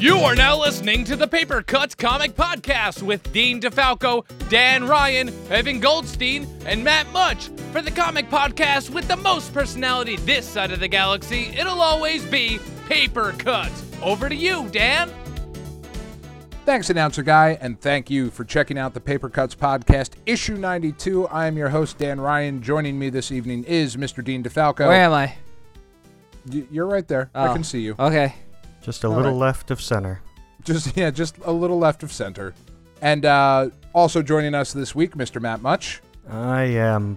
You are now listening to the Paper Cuts Comic Podcast with Dean DeFalco, Dan Ryan, Evan Goldstein, and Matt Much. For the comic podcast with the most personality this side of the galaxy, it'll always be Paper Cuts. Over to you, Dan. Thanks, announcer guy, and thank you for checking out the Paper Cuts Podcast, issue 92. I am your host, Dan Ryan. Joining me this evening is Mr. Dean DeFalco. Where am I? Y- You're right there. I Oh. can see you. Okay. Just a All little right. left of center. Just yeah, just a little left of center. And uh, also joining us this week, Mr. Matt Much. I am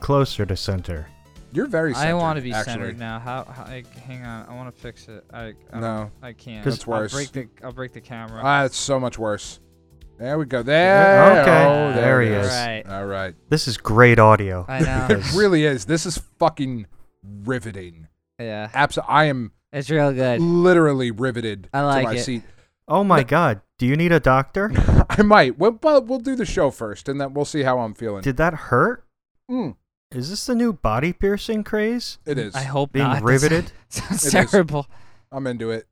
closer to center. You're very centered, I want to be actually. centered now. How, how? I, hang on. I want to fix it. I, I No. I can't. That's worse. I'll break the. I'll break the camera. Ah, it's so much worse. There we go. There. Okay. Oh, there, There he is. is. Right. All right. This is great audio. I know. It really is. This is fucking riveting. yeah. Abs- I am It's real good. literally riveted I like to my it. seat. Oh my god, do you need a doctor? I might. Well, well, we'll do the show first, and then we'll see how I'm feeling. Did that hurt? Mm, Is this the new body piercing craze? it is. I hope Being not. That riveted? Sounds It is. terrible. I'm into it.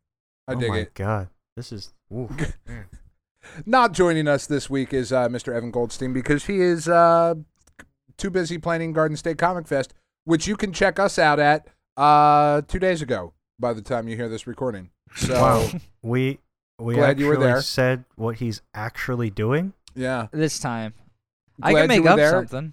I dig it. oh dig my it. god. This is ooh. Not joining us this week is uh, Mr. Evan Goldstein because he is uh, too busy planning Garden State Comic Fest, which you can check us out at uh, two days ago. By the time you hear this recording, so Wow. We we Glad you actually were there. said what he's actually doing. yeah, This time. I Glad can make were up there. something.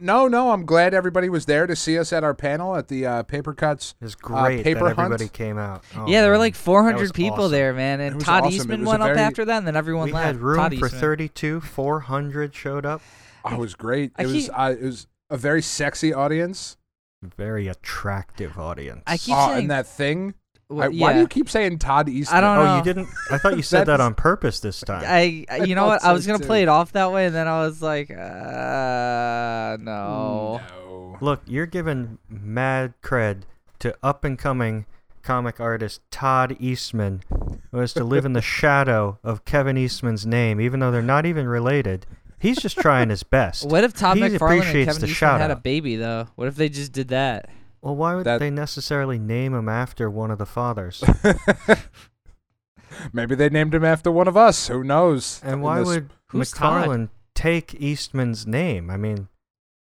No, no, I'm glad everybody was there to see us at our panel at the uh, Paper Cuts. It's great paper that hunt? everybody came out. Oh, yeah, there were like 400 people awesome. there, man. And Todd awesome. Eastman was a went up very- after that, and then everyone We left. had room Todd for Eastman. 32, 400 showed up. Oh, it was great. I was. keep- Uh, it was a very sexy audience. Very attractive audience. I keep Oh, saying- and that thing. Well, I, yeah. Why do you keep saying Todd Eastman? don't Oh, you didn't? I thought you said that on purpose this time. I, I- I you know thought what? I was gonna too. play it off that way, and then I was like, uh, no. No. Look, you're giving mad cred to up and coming comic artist Todd Eastman, who has to live in the shadow of Kevin Eastman's name, even though they're not even related. He's just trying his best. What if Todd He McFarlane and appreciates Kevin the Eastman had a baby though? What if they just did that? Well, why would That- they necessarily name him after one of the fathers? Maybe they named him after one of us. Who knows? And why this- would Who's Todd? McFarlane take Eastman's name? I mean,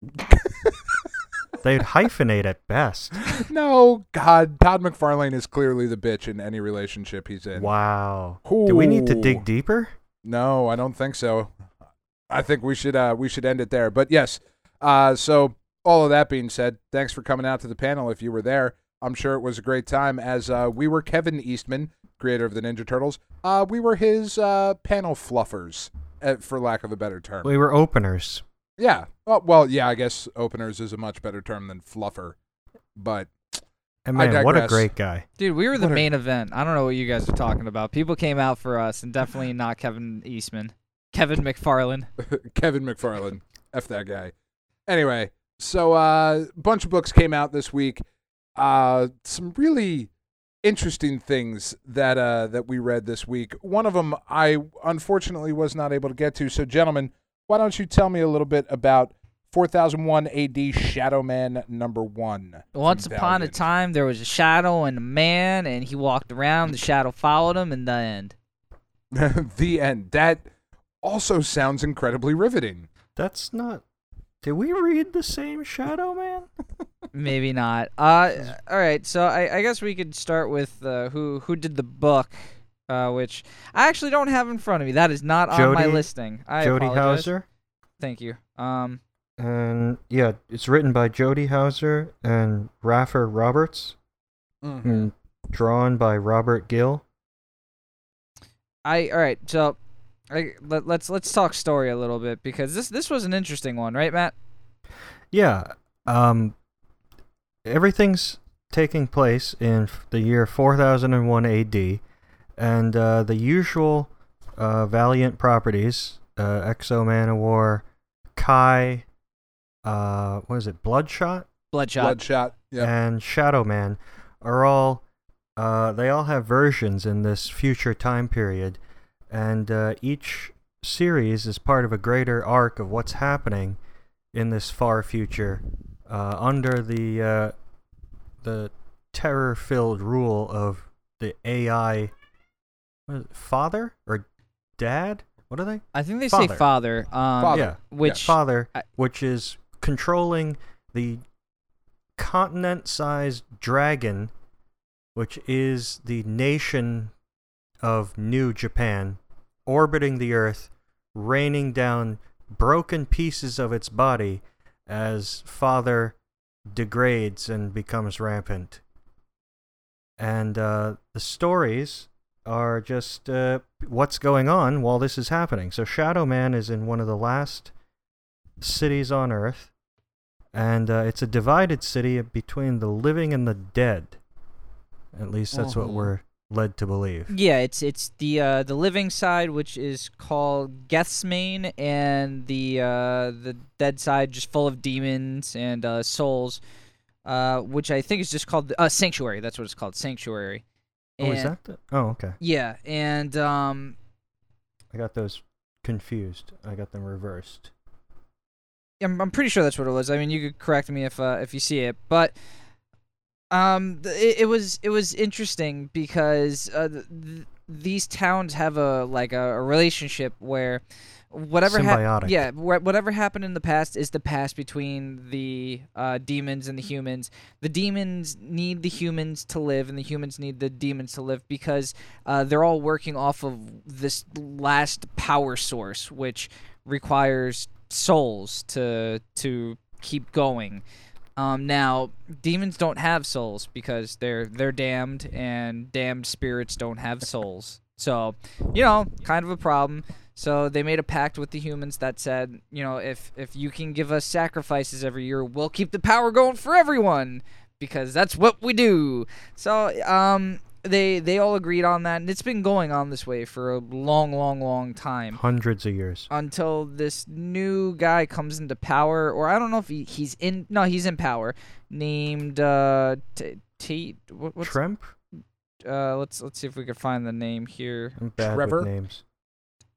they'd hyphenate at best. No, God, Todd McFarlane is clearly the bitch in any relationship he's in. Wow. Do we need to Ooh. dig deeper? No, I don't think so. I think we should uh we should end it there. But yes, uh so all of that being said, thanks for coming out to the panel if you were there. I'm sure it was a great time as uh we were Kevin Eastman, creator of the Ninja Turtles. Uh we were his uh panel fluffers, uh, for lack of a better term. We were openers. Yeah. Well, well, yeah, I guess openers is a much better term than fluffer. But And I man, what a great guy. Dude, we were the What a- main event. I don't know what you guys are talking about. People came out for us, and definitely not Kevin Eastman. Kevin McFarlane. Kevin McFarland. F that guy. Anyway, so uh, a bunch of books came out this week. Uh, some really interesting things that uh, that we read this week. One of them I unfortunately was not able to get to. So, gentlemen, why don't you tell me a little bit about 4001 AD Shadow Man number one? Once upon a time, there was a shadow and a man, and he walked around. The shadow followed him, and the end. the end. That also sounds incredibly riveting. That's not. Did we read the same Shadow Man? Maybe not. Uh, all right. So I, I guess we could start with uh, who who did the book, uh, which I actually don't have in front of me. That is not on my listing. I Jody apologize. Houser. Thank you. Um, And yeah, it's written by Jody Houser and Rafer Roberts, Mm-hmm. and drawn by Robert Gill. I all right. So, I, let, let's let's talk story a little bit because this this was an interesting one, right, Matt? Yeah. Um. Everything's taking place in the year 4001 AD, and uh, the usual uh, Valiant properties, uh, X-O Manowar, Kai, uh, what is it, Bloodshot, Bloodshot. Bloodshot. Yeah. and Shadow Man, are all. Uh, they all have versions in this future time period, and uh, each series is part of a greater arc of what's happening in this far future uh, under the uh, the terror-filled rule of the AI it, father or dad? What are they? I think they say Father. father. Um, Father. Yeah, Which father, I- which is controlling the continent-sized dragon, which is the nation of New Japan, orbiting the Earth, raining down broken pieces of its body as father degrades and becomes rampant. And uh, the stories are just uh, what's going on while this is happening. So Shadow Man is in one of the last cities on Earth, and uh, it's a divided city between the living and the dead. At least that's what Mhm. we're led to believe. Yeah, it's it's the uh, the living side, which is called Gethsemane, and the uh, the dead side, just full of demons and uh, souls, uh, which I think is just called uh, Sanctuary. That's what it's called, Sanctuary. Oh, is that the? Oh, okay. Yeah, and um, I got those confused. I got them reversed. I'm I'm pretty sure that's what it was. I mean, you could correct me if uh, if you see it, but um, it, it was it was interesting because uh, th- th- these towns have a like a, a relationship where whatever hap- Symbiotic. yeah wha- whatever happened in the past is the past between the uh, demons and the humans. The demons need the humans to live, and the humans need the demons to live because uh, they're all working off of this last power source, which requires souls to to keep going. Um, now, demons don't have souls because they're they're damned, and damned spirits don't have souls. So, you know, kind of a problem. So they made a pact with the humans that said, you know, if if you can give us sacrifices every year, we'll keep the power going for everyone because that's what we do. So, um, they they all agreed on that, and it's been going on this way for a long, long, long time Hundreds of years. until this new guy comes into power, or I don't know if he, he's in. No, he's in power. Named uh, T. T what, what's Tremp? uh? Let's let's see if we can find the name here. I'm bad Trevor? with names.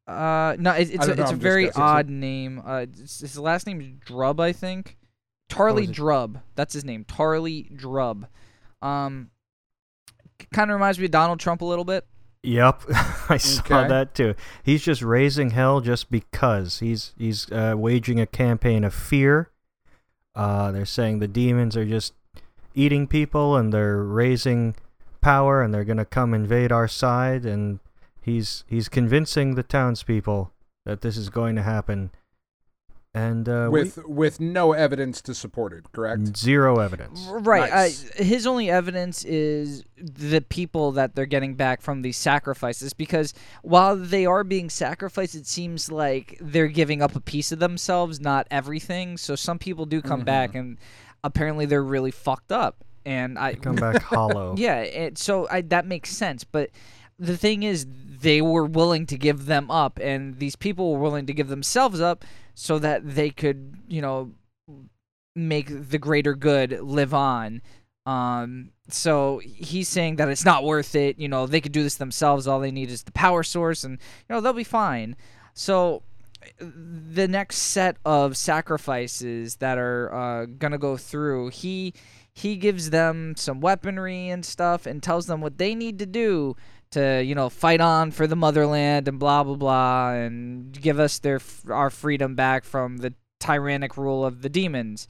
Uh, no, it, it's I a, don't know, it's a I'm just very guessing. odd name. Uh, it's, his last name is Drub, I think. Tarly? Drub. That's his name. Tarly Drub. Um, kind of reminds me of Donald Trump a little bit. Yep, I saw Okay. that too. He's just raising hell just because he's he's uh, waging a campaign of fear. Uh, they're saying the demons are just eating people and they're raising power and they're gonna come invade our side. And he's he's convincing the townspeople that this is going to happen. And uh, we- with with no evidence to support it. Correct. zero evidence. Right. Nice. Uh, his only evidence is the people that they're getting back from these sacrifices because while they are being sacrificed, it seems like they're giving up a piece of themselves, not everything. So some people do come back and apparently they're really fucked up. And I They come back hollow. yeah, it, so I, that makes sense. But the thing is, they were willing to give them up, and these people were willing to give themselves up so that they could, you know, make the greater good live on. Um, so he's saying that it's not worth it. You know, they could do this themselves. All they need is the power source, and you know they'll be fine. So the next set of sacrifices that are uh, gonna go through, he he gives them some weaponry and stuff, and tells them what they need to do to you know fight on for the motherland and blah blah blah, and give us their our freedom back from the tyrannic rule of the demons.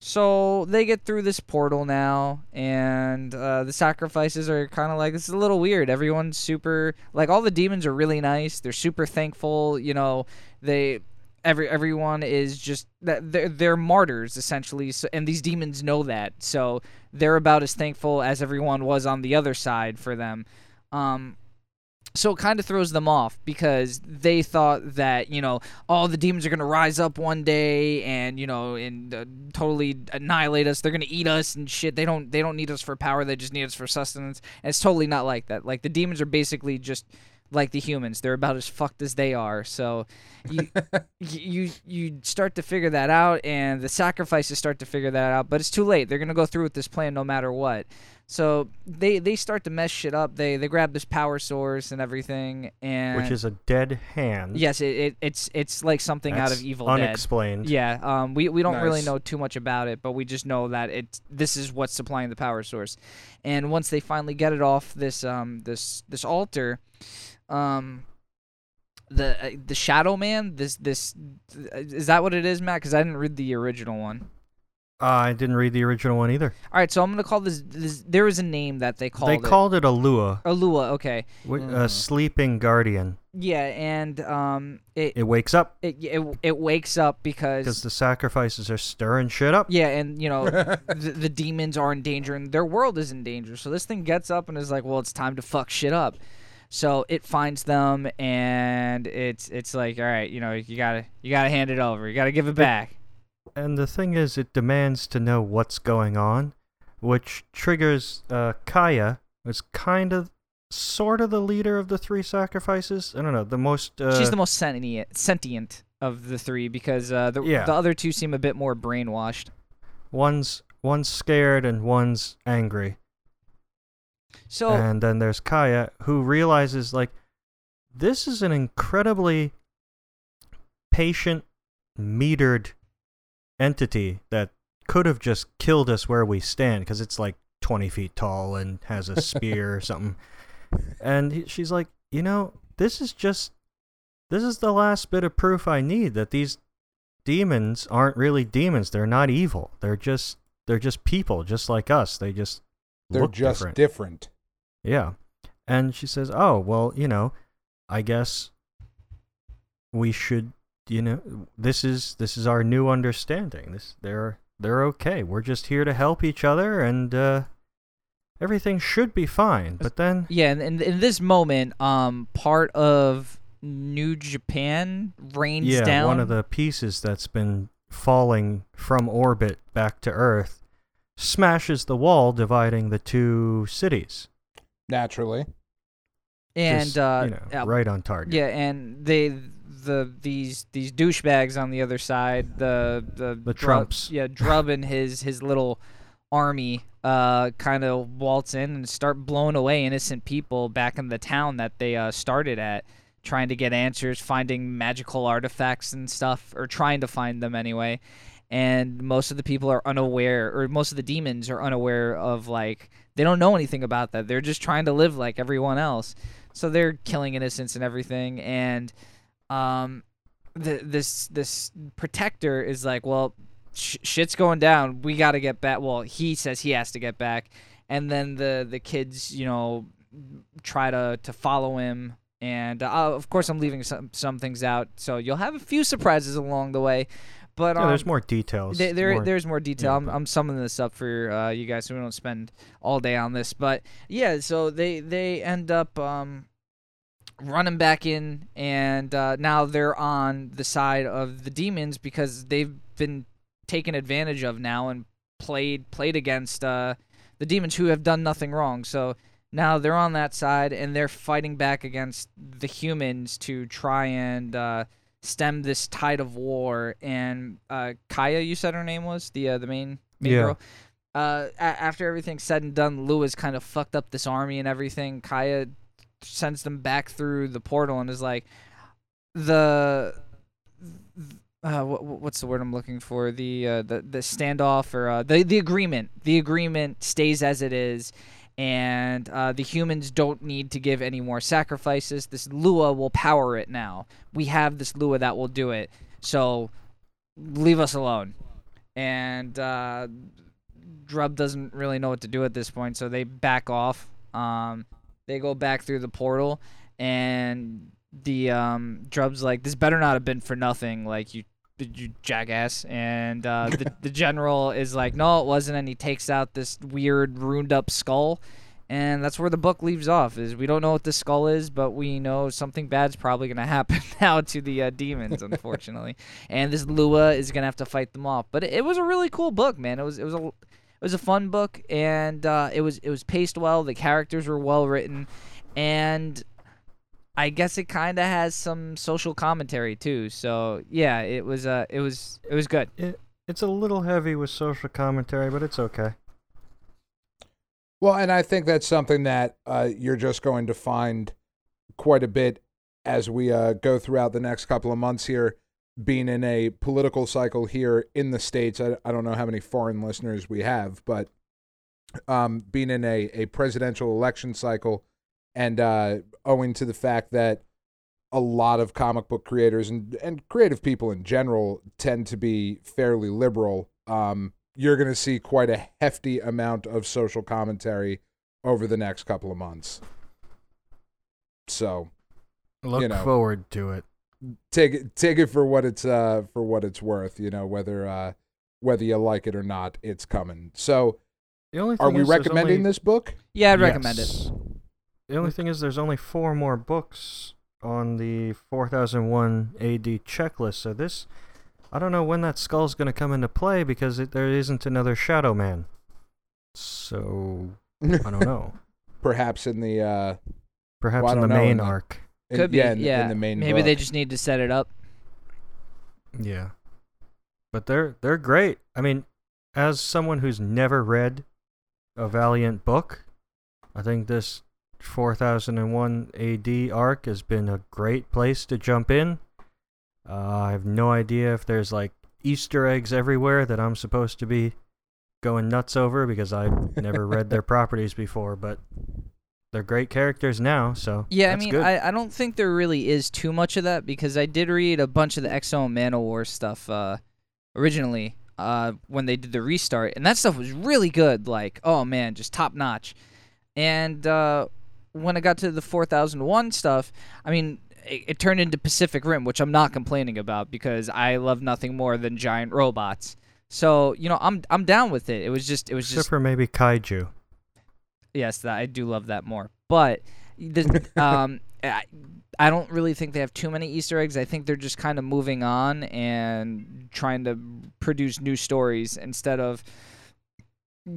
So they get through this portal now, and uh, the sacrifices are kind of like this is a little weird. Everyone's super like all the demons are really nice. They're super thankful. You know, they every everyone is just they're they're martyrs essentially. So, and these demons know that, so they're about as thankful as everyone was on the other side for them. Um, so it kind of throws them off because they thought that you know all the demons are going to rise up one day and you know and uh, totally annihilate us. They're going to eat us and shit. They don't they don't need us for power. They just need us for sustenance. And it's totally not like that. Like the demons are basically just like the humans. They're about as fucked as they are. So you you you start to figure that out and the sacrifices start to figure that out but it's too late. They're going to go through with this plan no matter what So they they start to mess shit up. They they grab this power source and everything, and which is a dead hand. yes, it, it it's it's like something out of Evil Dead. unexplained. Yeah, um, we we don't really know too much about it, but we just know that it this is what's supplying the power source. And once they finally get it off this um this this altar, um, the uh, the Shadow Man, this this is that what it is, Matt? Because I didn't read the original one. Uh, I didn't read the original one either. All right, so I'm gonna call this. this there is a name that they called it. they it. called it a Lua, Alua. Okay, wi- Mm. a sleeping guardian. yeah, and um, it It wakes up it it, it wakes up because because the sacrifices are stirring shit up. Yeah, and you know the, the demons are in danger and their world is in danger. So this thing gets up and is like, "Well, it's time to fuck shit up." So it finds them and it's it's like, "All right, you know, you got to you got to hand it over. You got to give it back." And the thing is, it demands to know what's going on, which triggers uh, Kaya, who's kind of, sort of the leader of the three sacrifices. I don't know, the most. Uh, She's the most sentient sentient of the three because uh, the Yeah. the other two seem a bit more brainwashed. one's one's scared and one's angry. So And then there's Kaya, who realizes like this is an incredibly patient, metered entity that could have just killed us where we stand because it's like 20 feet tall and has a spear or something. And he- she's like, you know, this is just this is the last bit of proof I need that these demons aren't really demons. They're not evil. They're just they're just people, just like us. They just They're look just different. different. Yeah. And she says, "Oh, well, you know, I guess we should, you know, this is this is our new understanding. This they're they're okay. We're just here to help each other and uh everything should be fine." But then yeah, and in, in this moment, um, part of New Japan rains yeah, down. one of the pieces that's been falling from orbit back to Earth smashes the wall dividing the two cities. Naturally. and Just, uh, you know, uh, right on target. Yeah, and they the these these douchebags on the other side, the the The Trumps. yeah, Drub and his his little army uh kind of waltz in and start blowing away innocent people back in the town that they uh started at trying to get answers finding magical artifacts and stuff or trying to find them anyway. And most of the people are unaware or most of the demons are unaware of like they don't know anything about that. They're just trying to live like everyone else. So they're killing innocents and everything. And um the, this this protector is like well sh- shit's going down we got to get back well he says he has to get back and then the the kids you know try to to follow him and uh, of course i'm leaving some some things out so you'll have a few surprises along the way but Yeah, um, there's more details. there, there more- there's more detail. yeah, I'm, I'm summing this up for uh, you guys, so we don't spend all day on this. But yeah, so they they end up um, running back in, and uh, now they're on the side of the demons because they've been taken advantage of now and played played against uh, the demons who have done nothing wrong. So now they're on that side and they're fighting back against the humans to try and uh, stem this tide of war. And uh, Kaya, you said her name was the uh, the main main Yeah. girl. Uh, a- after everything's said and done, Lewis kind of fucked up this army and everything. Kaya sends them back through the portal and is like, the uh, what, what's the word I'm looking for? The uh, the the standoff or uh, the the agreement. The agreement stays as it is, and uh, the humans don't need to give any more sacrifices. This Lua will power it now. We have this Lua that will do it. So leave us alone. And uh, Drub doesn't really know what to do at this point, so they back off. Um, they go back through the portal, and the um, Drub's like, "This better not have been for nothing." Like you, you jackass. And uh, the the general is like, "No, it wasn't." And he takes out this weird, ruined up skull. And that's where the book leaves off. Is we don't know what this skull is, but we know something bad's probably gonna happen now to the uh, demons, unfortunately. and this Lua is gonna have to fight them off. But it, it was a really cool book, man. It was it was a it was a fun book, and uh, it was it was paced well. The characters were well written, and I guess it kind of has some social commentary too. So yeah, it was uh it was it was good. It, It's a little heavy with social commentary, but it's okay. Well, and I think that's something that uh, you're just going to find quite a bit as we uh, go throughout the next couple of months here. Being in a political cycle here in the states, I, I don't know how many foreign listeners we have, but um, being in a, a presidential election cycle, and uh, owing to the fact that a lot of comic book creators and, and creative people in general tend to be fairly liberal, um, you're going to see quite a hefty amount of social commentary over the next couple of months. So Look know. forward to it. Take it take it for what it's uh for what it's worth. You know whether uh whether you like it or not, it's coming. So The only thing are we is recommending only- this book? Yeah, I'd recommend it. The only thing is, there's only four more books on the 4001 AD checklist. So this, I don't know when that skull's going to come into play because it, there isn't another Shadow Man. So I don't know. Perhaps in the uh Perhaps Well, in the know, main in the- arc. In, Could be. yeah, in, yeah. in the main Maybe they just need to set it up. Yeah. But they're they're great. I mean, as someone who's never read a Valiant book, I think this 4001 AD arc has been a great place to jump in. Uh, I have no idea if there's like Easter eggs everywhere that I'm supposed to be going nuts over because I've never read their properties before, but they're great characters now, so Yeah, I mean, good. I, I don't think there really is too much of that because I did read a bunch of the X-O and Manowar stuff uh, originally uh, when they did the restart, and that stuff was really good. Like, oh man, just top notch. And uh, when I got to the 4001 stuff, I mean, it, it turned into Pacific Rim, which I'm not complaining about because I love nothing more than giant robots. So you know, I'm I'm down with it. It was just it was Except just for maybe Kaiju. Yes, that I do love that more. But the, um, I, I don't really think they have too many Easter eggs. I think they're just kind of moving on and trying to produce new stories instead of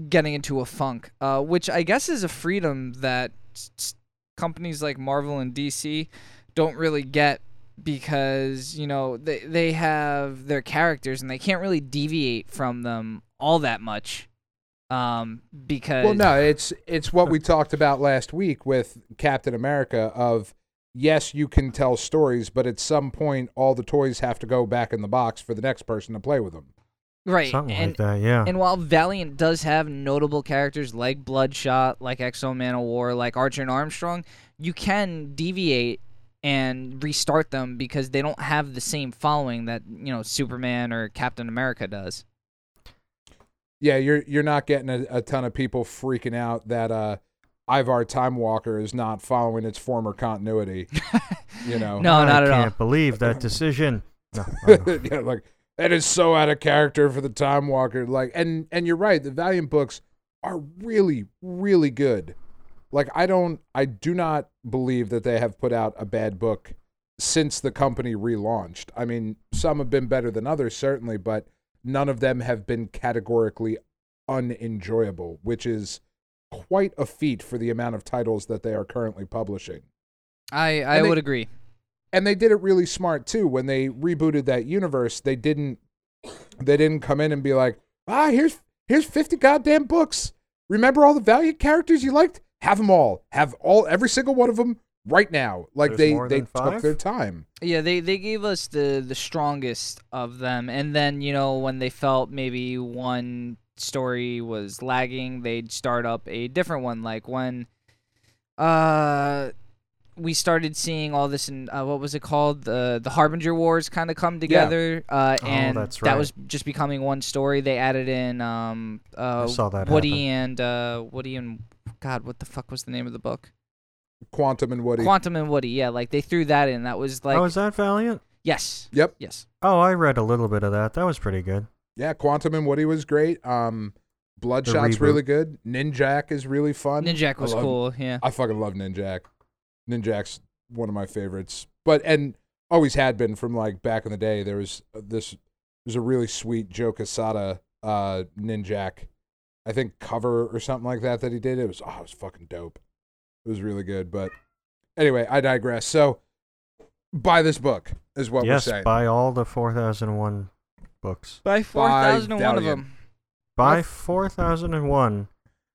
getting into a funk, uh, which I guess is a freedom that s- companies like Marvel and DC don't really get because you know they they have their characters and they can't really deviate from them all that much um because Well, no, it's it's what we talked about last week with Captain America. Of yes, you can tell stories, but at some point, all the toys have to go back in the box for the next person to play with them. right Something and like that, yeah. And while Valiant does have notable characters like Bloodshot, like X-O Manowar, like Archer and Armstrong, you can deviate and restart them because they don't have the same following that, you know, Superman or Captain America does. Yeah, you're you're not getting a, a ton of people freaking out that uh, Ivar Time Walker is not following its former continuity. you know, No, I not at all. I can't believe that decision. No, yeah, like that is so out of character for the Time Walker. Like, and and you're right. The Valiant books are really, really good. Like, I don't, I do not believe that they have put out a bad book since the company relaunched. I mean, some have been better than others, certainly, but none of them have been categorically unenjoyable, which is quite a feat for the amount of titles that they are currently publishing. I, I they- would agree. and they did it really smart too. When they rebooted that universe they didn't they didn't come in and be like ah here's here's 50 goddamn books. Remember all the valiant characters you liked? Have them all. Have all every single one of them right now like There's they they took five? their time Yeah, they, they gave us the, the strongest of them. And then, you know, when they felt maybe one story was lagging, they'd start up a different one. Like when uh, we started seeing all this in, uh, what was it called? The, the Harbinger Wars kind of come together. Uh, Oh, and that's that was just becoming one story. They added in um, uh, saw that Woody and, uh, Woody and, God, what the fuck was the name of the book? Quantum and woody Quantum and Woody. Yeah, like they threw that in. That was like, oh, is that Valiant? yes. yep Yes. Oh, I read a little bit of that. That was pretty good. yeah quantum and woody was great um bloodshot's really good ninjak is really fun Ninjak was love- cool, yeah. I fucking love Ninjak. Ninjak's one of my favorites, but and always had been from like back in the day. There was this there's a really sweet Joe Quesada uh Ninjak, I think cover or something like that that he did. It was oh, it was fucking dope. It was really good, but anyway, I digress. So buy this book is what yes, we're saying. buy all the 4001 books. Buy 4001 of them. Buy 4001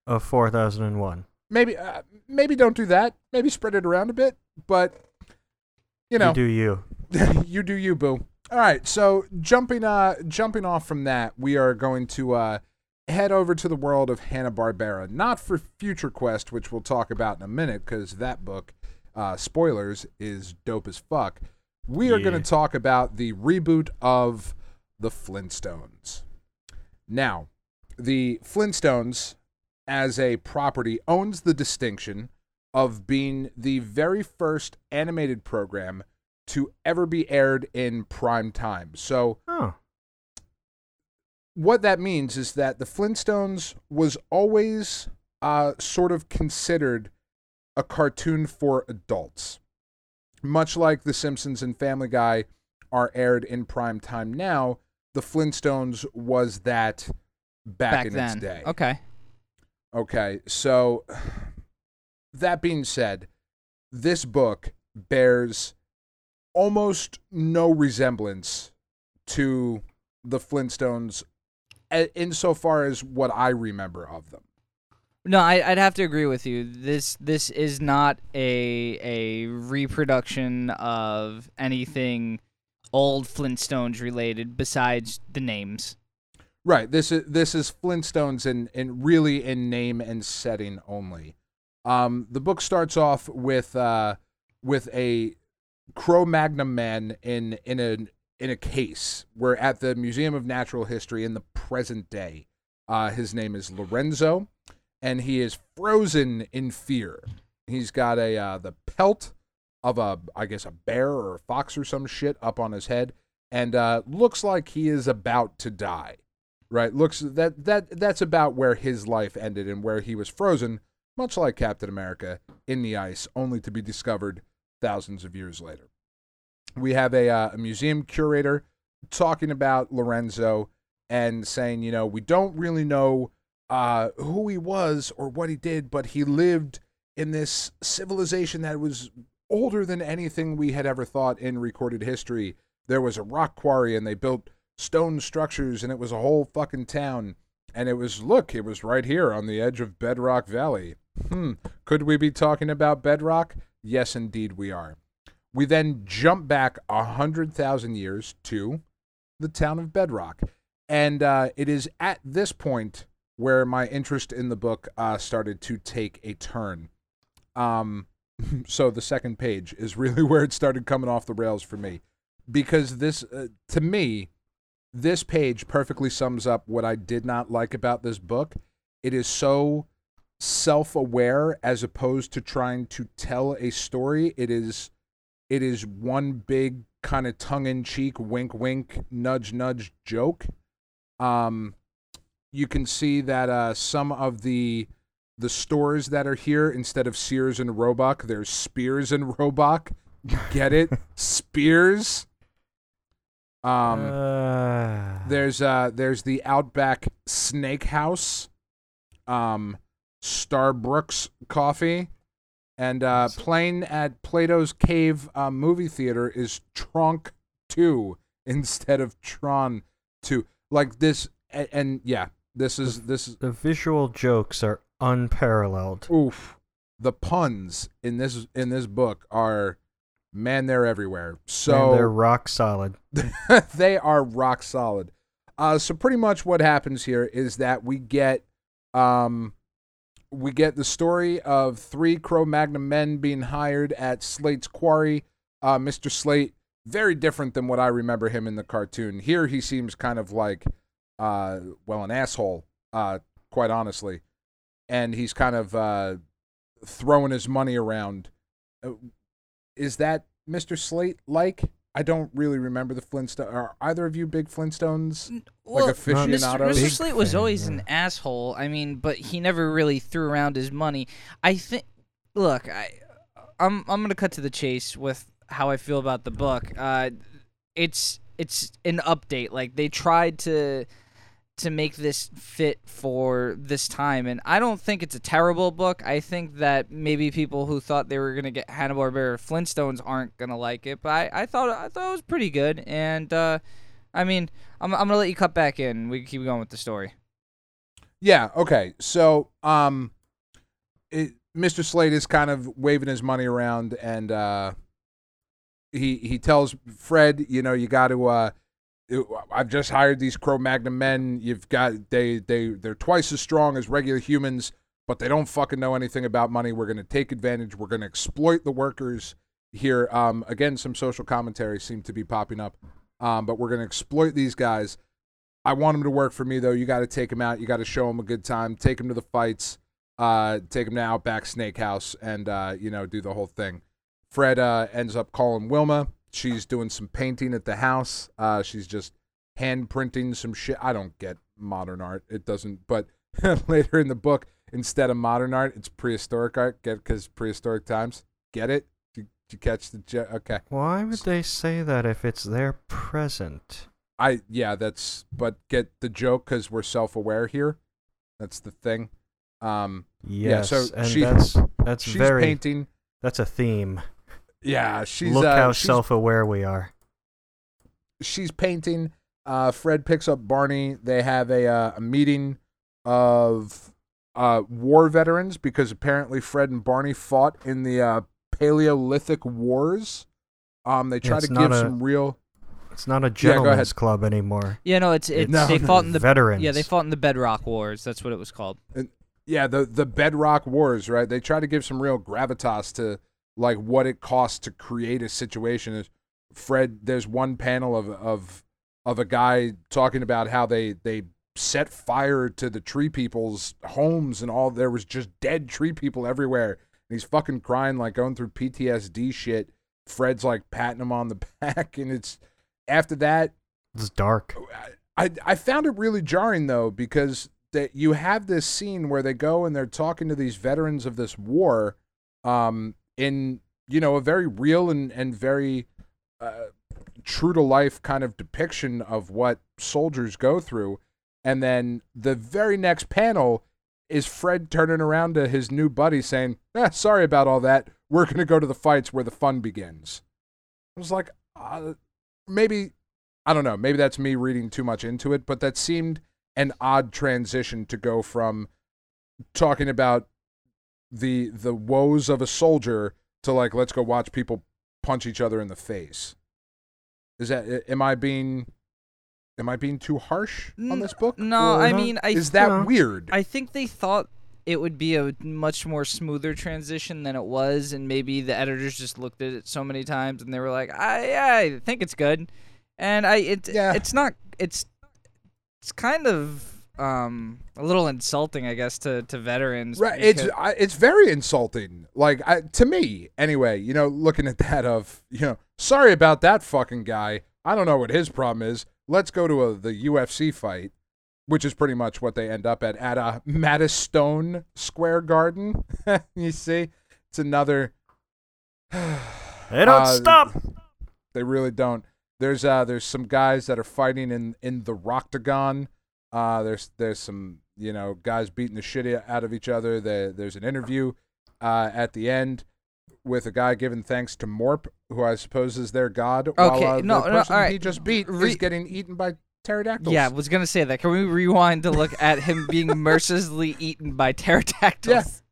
of 4001. Maybe uh, maybe don't do that. Maybe spread it around a bit, but you know, you do you. you do you, boo. All right, so jumping uh jumping off from that, we are going to uh head over to the world of Hanna Barbera, not for Future Quest, which we'll talk about in a minute, because that book, uh, spoilers, is dope as fuck. We are going to talk about the reboot of the Flintstones. Now, the Flintstones, as a property, owns the distinction of being the very first animated program to ever be aired in prime time. So, Oh. What that means is that the Flintstones was always uh, sort of considered a cartoon for adults. Much like The Simpsons and Family Guy are aired in prime time now, the Flintstones was that back, Back in then. its day. Okay. Okay, so that being said, this book bears almost no resemblance to the Flintstones insofar as what I remember of them. No, I, I'd have to agree with you. This this is not a a reproduction of anything old Flintstones related besides the names. Right. This is this is Flintstones in, in really in name and setting only. Um, the book starts off with uh, with a Cro-Magnon man in in a in a case. We're at the Museum of Natural History in the present day. Uh, his name is Lorenzo, and he is frozen in fear. He's got a uh, the pelt of a I guess a bear or a fox or some shit up on his head, and uh, looks like he is about to die right looks that that that's about where his life ended and where he was frozen much like captain america in the ice only to be discovered thousands of years later we have a, uh, a museum curator talking about lorenzo and saying you know we don't really know uh, who he was or what he did but he lived in this civilization that was older than anything we had ever thought in recorded history. There was a rock quarry and they built stone structures and it was a whole fucking town. And it was look it was right here on the edge of bedrock valley. Hmm could we be talking about bedrock? Yes indeed we are we then jump back a hundred thousand years to the town of bedrock and uh, it is at this point where my interest in the book uh, started to take a turn um so the second page is really where it started coming off the rails for me because this uh, to me this page perfectly sums up what I did not like about this book. It is so self-aware as opposed to trying to tell a story. It is it is one big kind of tongue-in-cheek wink wink nudge nudge joke. Um you can see that uh some of the the stores that are here instead of Sears and Roebuck, there's Spears and Roebuck. Get it? Spears. Um Uh, there's uh there's the Outback Snake House, um, Starbucks Coffee, and uh, playing at Plato's Cave uh, movie theater is Tronk Two instead of Tron Two. Like this, and, and yeah, this is this is the visual jokes are unparalleled. oof. The puns in this in this book are, man, they're everywhere. So and they're rock solid. they are rock solid. Uh, so pretty much what happens here is that we get um, we get the story of three Cro-Magnon men being hired at Slate's quarry. Uh, Mr. Slate, very different than what I remember him in the cartoon. Here he seems kind of like, uh, well, an asshole, uh, quite honestly, and he's kind of uh, throwing his money around. Uh, is that Mr. Slate like? I don't really remember the Flintstones. Are either of you big Flintstones? Well, Like Mr. aficionados? Mr. Big Slate was fan, always yeah. an asshole. I mean, but he never really threw around his money. I think. Look, I, I'm I'm gonna cut to the chase with how I feel about the book. Uh, it's it's an update. Like they tried to to make this fit for this time, and I don't think it's a terrible book. I think that maybe people who thought they were gonna get Hanna Barbera Flintstones aren't gonna like it, but I, I thought I thought it was pretty good, and uh, I mean, I'm I'm gonna let you cut back in. We can keep going with the story. Yeah. Okay. So, um, it, Mr. Slate is kind of waving his money around, and uh, he he tells Fred, you know, you got to. Uh, I've just hired these Cro-Magnon men. You've got they they they're twice as strong as regular humans, but they don't fucking know anything about money. We're gonna take advantage. We're gonna exploit the workers here. Um, again, some social commentary seemed to be popping up. Um, but we're gonna exploit these guys. I want them to work for me though. You got to take them out. You got to show them a good time. Take them to the fights. Uh, take them to Outback Snake House, and uh, you know do the whole thing. Fred uh, ends up calling Wilma. She's doing some painting at the house. Uh, she's just hand printing some shit. I don't get modern art. It doesn't. But later in the book, instead of modern art, it's prehistoric art. Get because prehistoric times. Get it? Did you, catch the jo- okay? Why would they say that if it's their present? I yeah, that's but get the joke because we're self-aware here. That's the thing. Um, Yes, so and she- that's that's she's very painting. that's a theme. Yeah, she's Look uh, how she's, self-aware we are. she's painting. Uh, Fred picks up Barney. They have a uh, a meeting of uh, war veterans because apparently Fred and Barney fought in the uh, Paleolithic wars. Um, they try It's to give a- some real. It's not a go gentleman's ahead. club anymore. Yeah, no, it's it's No. they fought in the veterans. yeah they fought in the Bedrock Wars. That's what it was called. And, yeah the the bedrock wars right they try to give some real gravitas to like what it costs to create a situation Is fred there's one panel of of of a guy talking about how they they set fire to the tree people's homes and all there was just dead tree people everywhere and he's fucking crying like going through ptsd shit fred's like patting him on the back and it's after that It's dark. I I found it really jarring though because that you have this scene where they go and they're talking to these veterans of this war, um, in you know a very real and and very uh, true to life kind of depiction of what soldiers go through, and then the very next panel is Fred turning around to his new buddy saying, eh, "Sorry about all that. We're gonna go to the fights where the fun begins." I was like, uh, maybe I don't know. Maybe that's me reading too much into it, but that seemed an odd transition to go from talking about the the woes of a soldier to like let's go watch people punch each other in the face. Is that am I being am I being too harsh on this book? No, I mean I is that weird? I think they thought it would be a much more smoother transition than it was, and maybe the editors just looked at it so many times and they were like, I I think it's good, and I it Yeah. it's not it's it's kind of um a little insulting, I guess, to to veterans. Right. It's I, it's very insulting. Like I, to me, anyway. You know, looking at that of you know, sorry about that fucking guy. I don't know what his problem is. Let's go to a, the UFC fight, which is pretty much what they end up at at a Maddistone Square Garden. you see, it's another. They don't Uh, stop. They really don't. There's uh there's some guys that are fighting in in the Roctagon. Uh there's there's some you know guys beating the shit out of each other. There there's an interview uh at the end with a guy giving thanks to Morp, who I suppose is their god. while, Okay, uh, no, the no, person alright. he just beat Re- is getting eaten by pterodactyls. yeah, I was gonna say that. Can we rewind to look at him being mercilessly eaten by pterodactyls?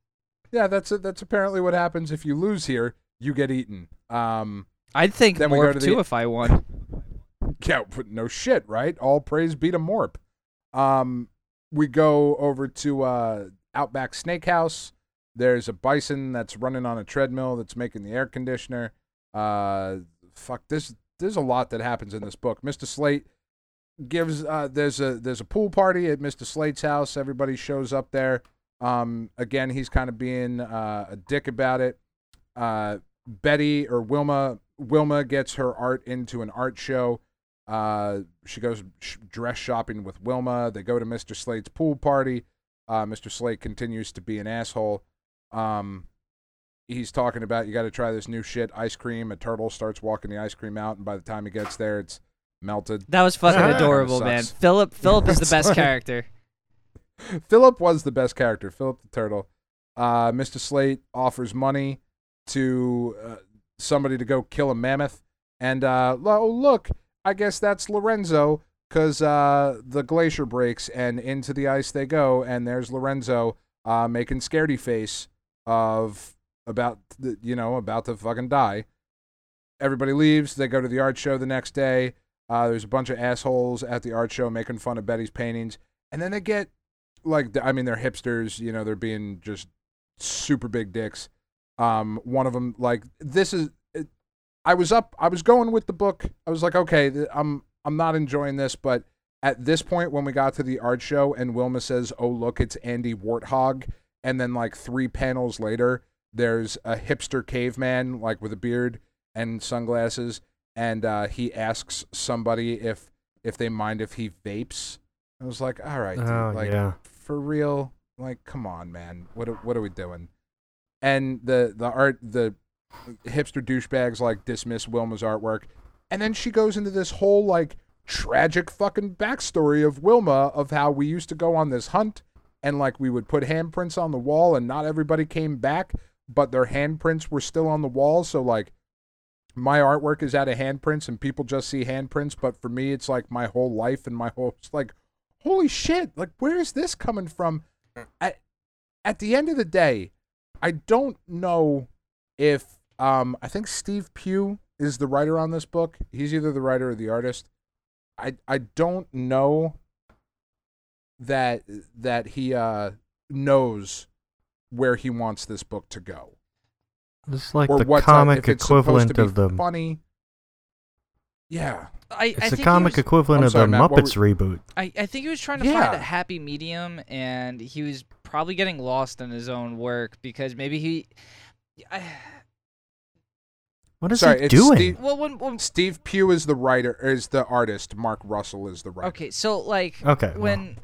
yeah. That's that's apparently what happens if you lose here. You get eaten. Um, I'd think Then go to the- if I won. Yeah, but no shit, right? All praise be to Morp. Um, we go over to uh, Outback Snakehouse. There's a bison that's running on a treadmill that's making the air conditioner. Uh, fuck, there's there's a lot that happens in this book. Mr. Slate gives uh, there's a there's a pool party at Mr. Slate's house. Everybody shows up there. Um, again, he's kind of being uh, a dick about it. Uh, Betty or Wilma Wilma gets her art into an art show. Uh, she goes sh- dress shopping with Wilma. They go to Mr. Slate's pool party. Uh, Mr. Slate continues to be an asshole. Um, he's talking about you got to try this new shit, ice cream. A turtle starts walking the ice cream out, and by the time he gets there, it's melted. That was fucking Kinda adorable, man. Philip Philip is the best like- character. Philip was the best character. Philip the turtle. Uh, Mr. Slate offers money to uh, somebody to go kill a mammoth, and uh, oh look, I guess that's Lorenzo. because uh, the glacier breaks and into the ice they go, and there's Lorenzo uh, making scaredy face of about the, you know about to fucking die. Everybody leaves. They go to the art show the next day. Uh, there's a bunch of assholes at the art show making fun of Betty's paintings, and then they get like I mean they're hipsters. You know they're being just super big dicks. Um, one of them like this is. I was up. I was going with the book. I was like, okay, I'm I'm not enjoying this, but at this point when we got to the art show and Wilma says, "Oh look, it's Andy Warthog," and then like three panels later, there's a hipster caveman like with a beard and sunglasses, and uh, he asks somebody if if they mind if he vapes. I was like, all right, dude, Oh like yeah. for real, like come on, man, what what are we doing? And the the art the hipster douchebags like dismiss Wilma's artwork, and then she goes into this whole like tragic fucking backstory of Wilma of how we used to go on this hunt and like we would put handprints on the wall and not everybody came back, but their handprints were still on the wall. So like my artwork is out of handprints and people just see handprints, but for me it's like my whole life and my whole it's like holy shit, like where is this coming from? Uh. At at the end of the day, I don't know if um I think Steve Pugh is the writer on this book. He's either the writer or the artist. I I don't know that that he uh knows where he wants this book to go It's like or the what comic if equivalent to of the. funny. Yeah, I, I It's the think comic was- equivalent I'm of the Matt, what Muppets reboot. I, I think he was trying to find a happy medium, and he was probably getting lost in his own work because maybe he. I, What is Sorry, he it's doing? Steve- well, when, when Steve Pugh is the writer, is the artist. Mark Russell is the writer. okay, so like Okay. well, when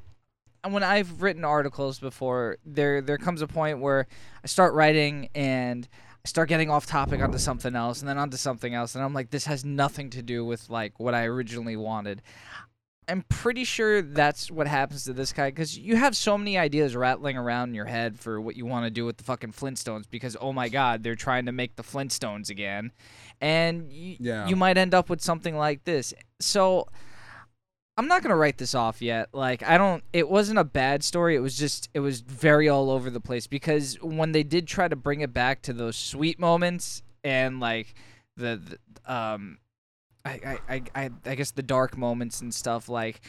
when I've written articles before, there there comes a point where I start writing and I start getting off topic onto something else and then onto something else and I'm like this has nothing to do with like what I originally wanted. I'm pretty sure that's what happens to this guy cuz you have so many ideas rattling around in your head for what you want to do with the fucking Flintstones because oh my god, they're trying to make the Flintstones again. And you, Yeah. you might end up with something like this. So I'm not gonna write this off yet. Like I don't. It wasn't a bad story. It was just. It was very all over the place because when they did try to bring it back to those sweet moments and like the, the um, I, I I I I guess the dark moments and stuff like,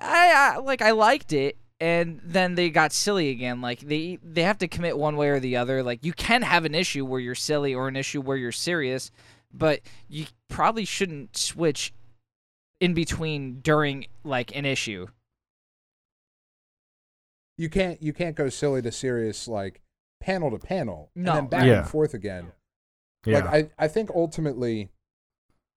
I, I like I liked it. And then they got silly again. Like they they have to commit one way or the other. Like you can have an issue where you're silly or an issue where you're serious, but you probably shouldn't switch in between during like an issue. You can't you can't go silly to serious like panel to panel No. and then back Yeah. and forth again. yeah. Like I, I think ultimately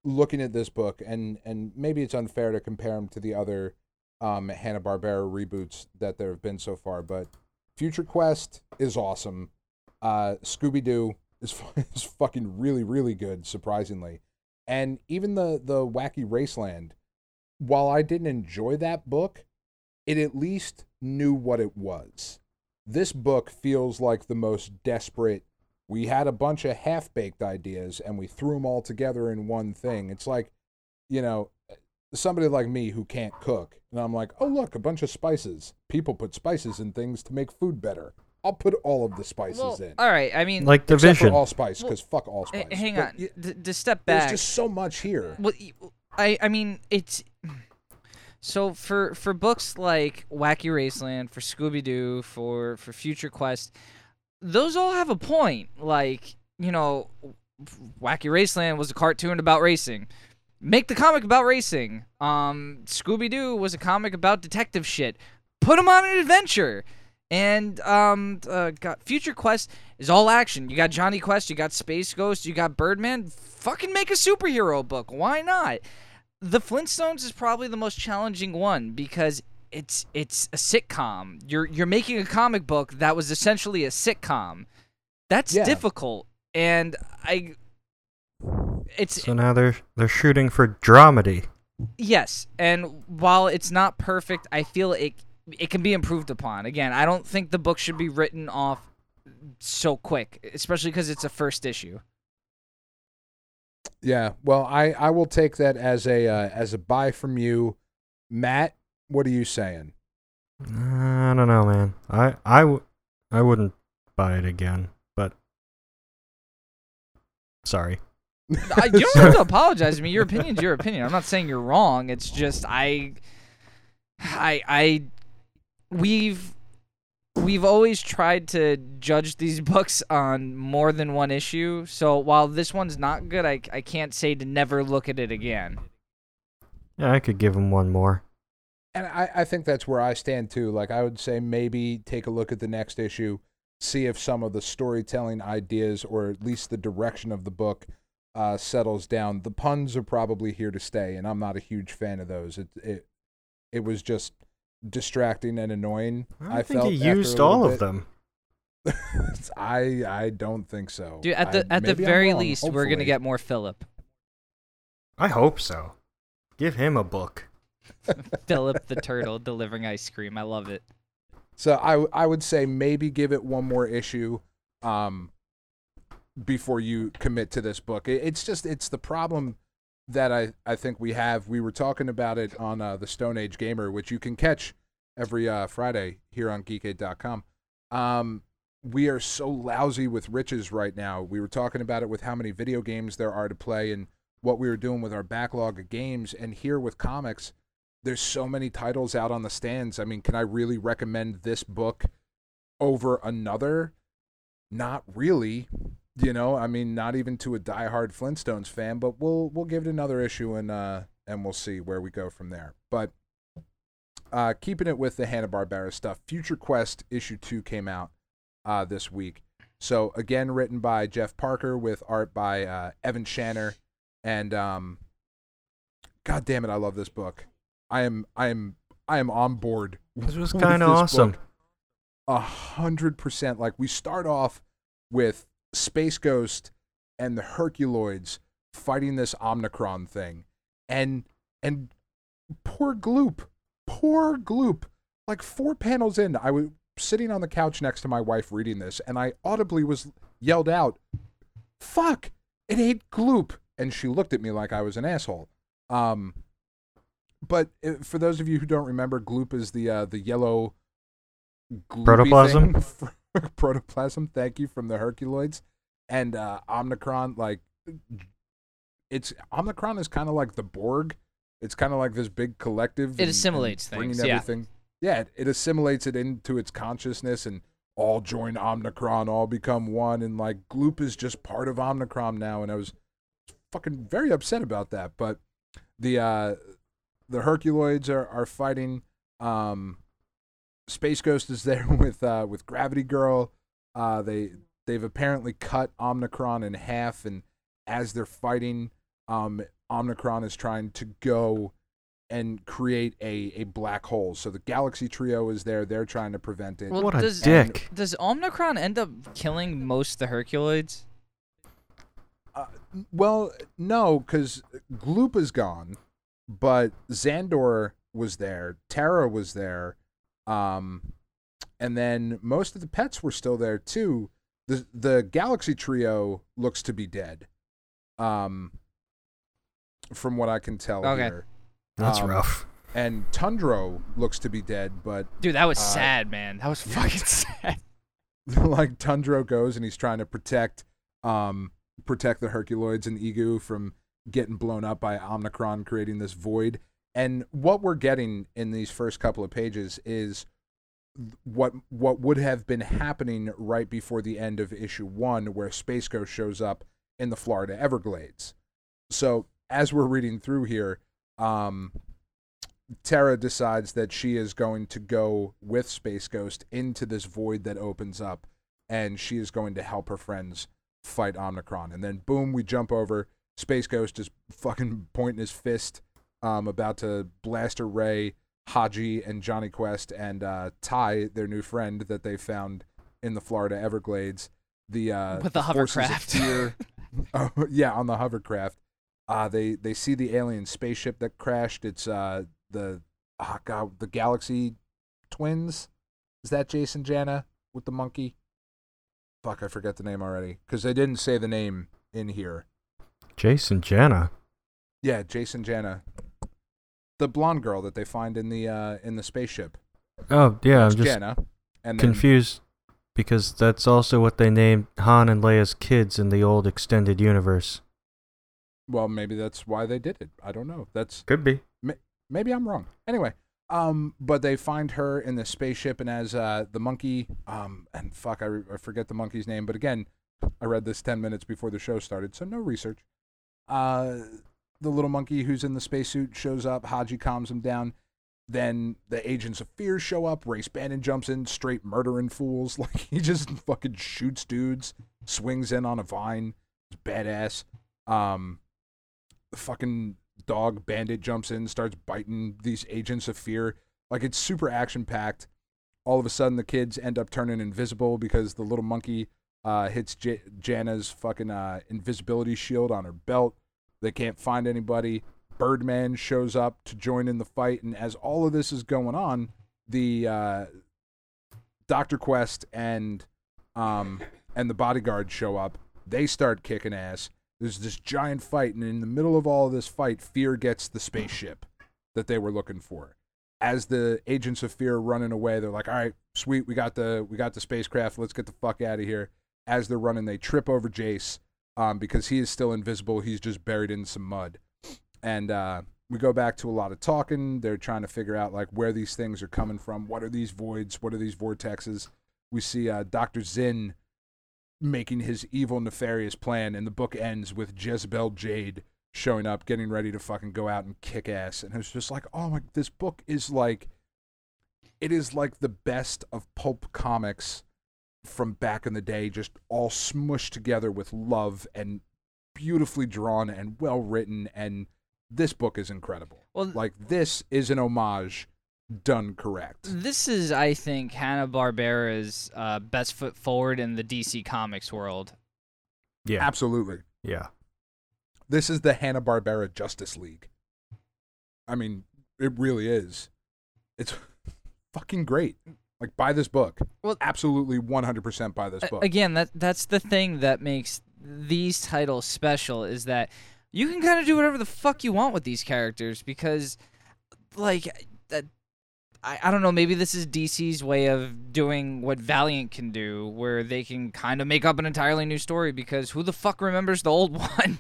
looking at this book and and maybe it's unfair to compare them to the other um Hanna Barbera reboots that there have been so far, but Future Quest is awesome. Uh Scooby Doo is is fucking really really good surprisingly. And even the the Wacky Raceland while I didn't enjoy that book, it at least knew what it was. This book feels like the most desperate we had a bunch of half baked ideas and we threw them all together in one thing. It's like, you know, somebody like me who can't cook, and I'm like, oh, look, a bunch of spices. People put spices in things to make food better. I'll put all of the spices Well, in. all right. I mean, like Except division. for allspice, Well, because fuck allspice. Eh, h- hang But on. y- D- to step back There's just so much here. Well, y- I I mean it's so for for books like Wacky Raceland, for Scooby Doo, for for Future Quest, those all have a point. Like you know, Wacky Raceland was a cartoon about racing. Make the comic about racing. Um, Scooby Doo was a comic about detective shit. Put them on an adventure. And um, uh, got Future Quest is all action. You got Jonny Quest, you got Space Ghost, you got Birdman. Fucking make a superhero book. Why not? The Flintstones is probably the most challenging one because it's it's a sitcom. You're you're making a comic book that was essentially a sitcom. That's Yeah. difficult. And I it's so now they're they're shooting for dramedy. Yes, and while it's not perfect, I feel it it can be improved upon. Again, I don't think the book should be written off so quick, especially because it's a first issue. Yeah, well, I I will take that as a uh, as a buy from you. Matt, what are you saying? Uh, I don't know, man. I I, w- I wouldn't buy it again, but sorry. I, you don't have to apologize to me. Your opinion's your opinion. I'm not saying you're wrong. It's just I, I, I, we've we've always tried to judge these books on more than one issue. So while this one's not good, I I can't say to never look at it again. Yeah, I could give him one more. And I, I think that's where I stand too. Like I would say maybe take a look at the next issue, see if some of the storytelling ideas or at least the direction of the book uh, settles down. The puns are probably here to stay, and I'm not a huge fan of those. It it it was just distracting and annoying. I, think felt he used all bit. of them. I I don't think so. Dude, at the I- at the very wrong, least, we're gonna get more Philip. I hope so. Give him a book. Philip the turtle delivering ice cream. I love it. So I I would say maybe give it one more issue, um, before you commit to this book. It, it's just it's the problem that I I think we have. We were talking about it on uh, the Stone Age Gamer, which you can catch every uh, Friday here on Geekade.com. Um, we are so lousy with riches right now. We were talking about it with how many video games there are to play and what we were doing with our backlog of games. And here with comics, there's so many titles out on the stands. I mean, can I really recommend this book over another? Not really. You know, I mean, not even to a diehard Flintstones fan, but we'll we'll give it another issue and uh and we'll see where we go from there. But uh keeping it with the Hanna Barbera stuff, Future Quest issue two came out uh this week. So again, written by Jeff Parker with art by uh, Evan Shaner, and um, God damn it, I love this book. I am I am I am on board. This was kind of awesome. A hundred percent. Like we start off with Space Ghost and the Herculoids fighting this Omnikron thing, and and poor Gloop, poor Gloop. Like four panels in, I was sitting on the couch next to my wife reading this, and I audibly was yelled out, "Fuck! It ain't Gloop!" And she looked at me like I was an asshole. Um, but uh, for those of you who don't remember, Gloop is the uh, the yellow Protoplasm? protoplasm. Thank you from the Herculoids and uh, Omnikron. Like it's Omnikron is kind of like the Borg. It's kind of like this big collective. It and- and assimilates bringing things, yeah. Everything. Yeah, it, it assimilates it into its consciousness and all join Omnikron, all become one, and like Gloop is just part of Omnikron now. And I was fucking very upset about that. But the uh, the Herculoids are are fighting. Um, Space Ghost is there with uh, with Gravity Girl. Uh, they they've apparently cut Omnikron in half, and as they're fighting, um, Omnikron is trying to go and create a, a black hole. So the Galaxy Trio is there. They're trying to prevent it. Well, what a does- dick. Does Omnikron end up killing most of the Herculoids? Uh, well, no, because Gloop is gone, but Zandor was there. Tara was there, um, and then most of the pets were still there too. the The Galaxy Trio looks to be dead, um, from what I can tell Okay. here. That's Um, rough. And Tundro looks to be dead, but Dude, that was Uh, sad, man. That was fucking sad. like Tundro goes and he's trying to protect um protect the Herculoids and Igoo from getting blown up by Omnikron creating this void. And what we're getting in these first couple of pages is what what would have been happening right before the end of issue 1 where Space Ghost shows up in the Florida Everglades. So, as we're reading through here, um Tara decides that she is going to go with Space Ghost into this void that opens up, and she is going to help her friends fight Omnikron. And then, boom, we jump over. Space Ghost is fucking pointing his fist, um, about to blaster Ray, Hadji, and Jonny Quest, and uh, Ty, their new friend that they found in the Florida Everglades. The uh, With the hovercraft. fear- oh, yeah, on the hovercraft. Uh, they they see the alien spaceship that crashed. It's uh the oh god the Galaxy Twins. Is that Jason Jana with the monkey? Fuck, I forget the name already because they didn't say the name in here. Jason Jenna. Yeah, Jason Jana. the blonde girl that they find in the uh, in the spaceship. Oh yeah, I'm just Jana. And then, confused because that's also what they named Han and Leia's kids in the old extended universe. well, maybe that's why they did it. I don't know. That's Could be. maybe I'm wrong. Anyway, um, but they find her in the spaceship, and as uh, the monkey, um, and fuck, I, re- I forget the monkey's name, but again, I read this ten minutes before the show started, so no research. Uh, the little monkey who's in the spacesuit shows up. Hadji calms him down. Then the agents of fear show up. Race Bannon jumps in, straight murdering fools. Like he just fucking shoots dudes, swings in on a vine. It's badass. Um, the fucking dog bandit jumps in, starts biting these agents of fear. Like it's super action packed. All of a sudden, the kids end up turning invisible because the little monkey uh, hits J- Jana's fucking uh, invisibility shield on her belt. They can't find anybody. Birdman shows up to join in the fight, and as all of this is going on, the uh, Doctor Quest and um, and the bodyguard show up. They start kicking ass. There's this giant fight, and in the middle of all of this fight, Fear gets the spaceship that they were looking for. As the agents of Fear are running away, they're like, "All right, sweet, we got the we got the spacecraft. Let's get the fuck out of here." As they're running, they trip over Jace um, because he is still invisible. He's just buried in some mud, and uh, we go back to a lot of talking. They're trying to figure out like where these things are coming from. What are these voids? What are these vortexes? We see uh, Doctor Zin making his evil, nefarious plan, and the book ends with Jezebel Jade showing up, getting ready to fucking go out and kick ass. And it was just like, oh my, this book is like, it is like the best of pulp comics from back in the day, just all smushed together with love and beautifully drawn and well written. And this book is incredible. Well, Like, this is an homage done correct. This is, I think, Hanna Barbera's uh, best foot forward in the DC Comics world. Yeah. Absolutely. Yeah. This is the Hanna Barbera Justice League. I mean, it really is. It's fucking great. Like buy this book. Well- absolutely 100% buy this book. Again, that that's the thing that makes these titles special is that you can kind of do whatever the fuck you want with these characters because, like, that. I, I don't know. Maybe this is DC's way of doing what Valiant can do, where they can kind of make up an entirely new story. Because who the fuck remembers the old one?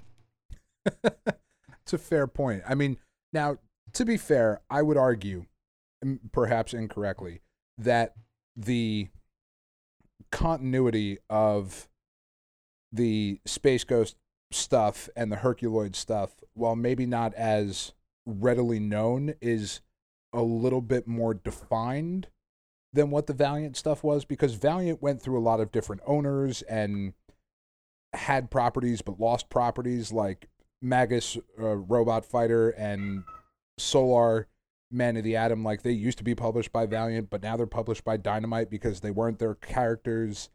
it's a fair point. I mean, now to be fair, I would argue, perhaps incorrectly, that the continuity of the Space Ghost stuff and the Herculoid stuff, while maybe not as readily known, is a little bit more defined than what the Valiant stuff was because Valiant went through a lot of different owners and had properties but lost properties like Magnus uh, Robot Fighter and Solar Man of the Atom. Like they used to be published by Valiant, but now they're published by Dynamite because they weren't their characters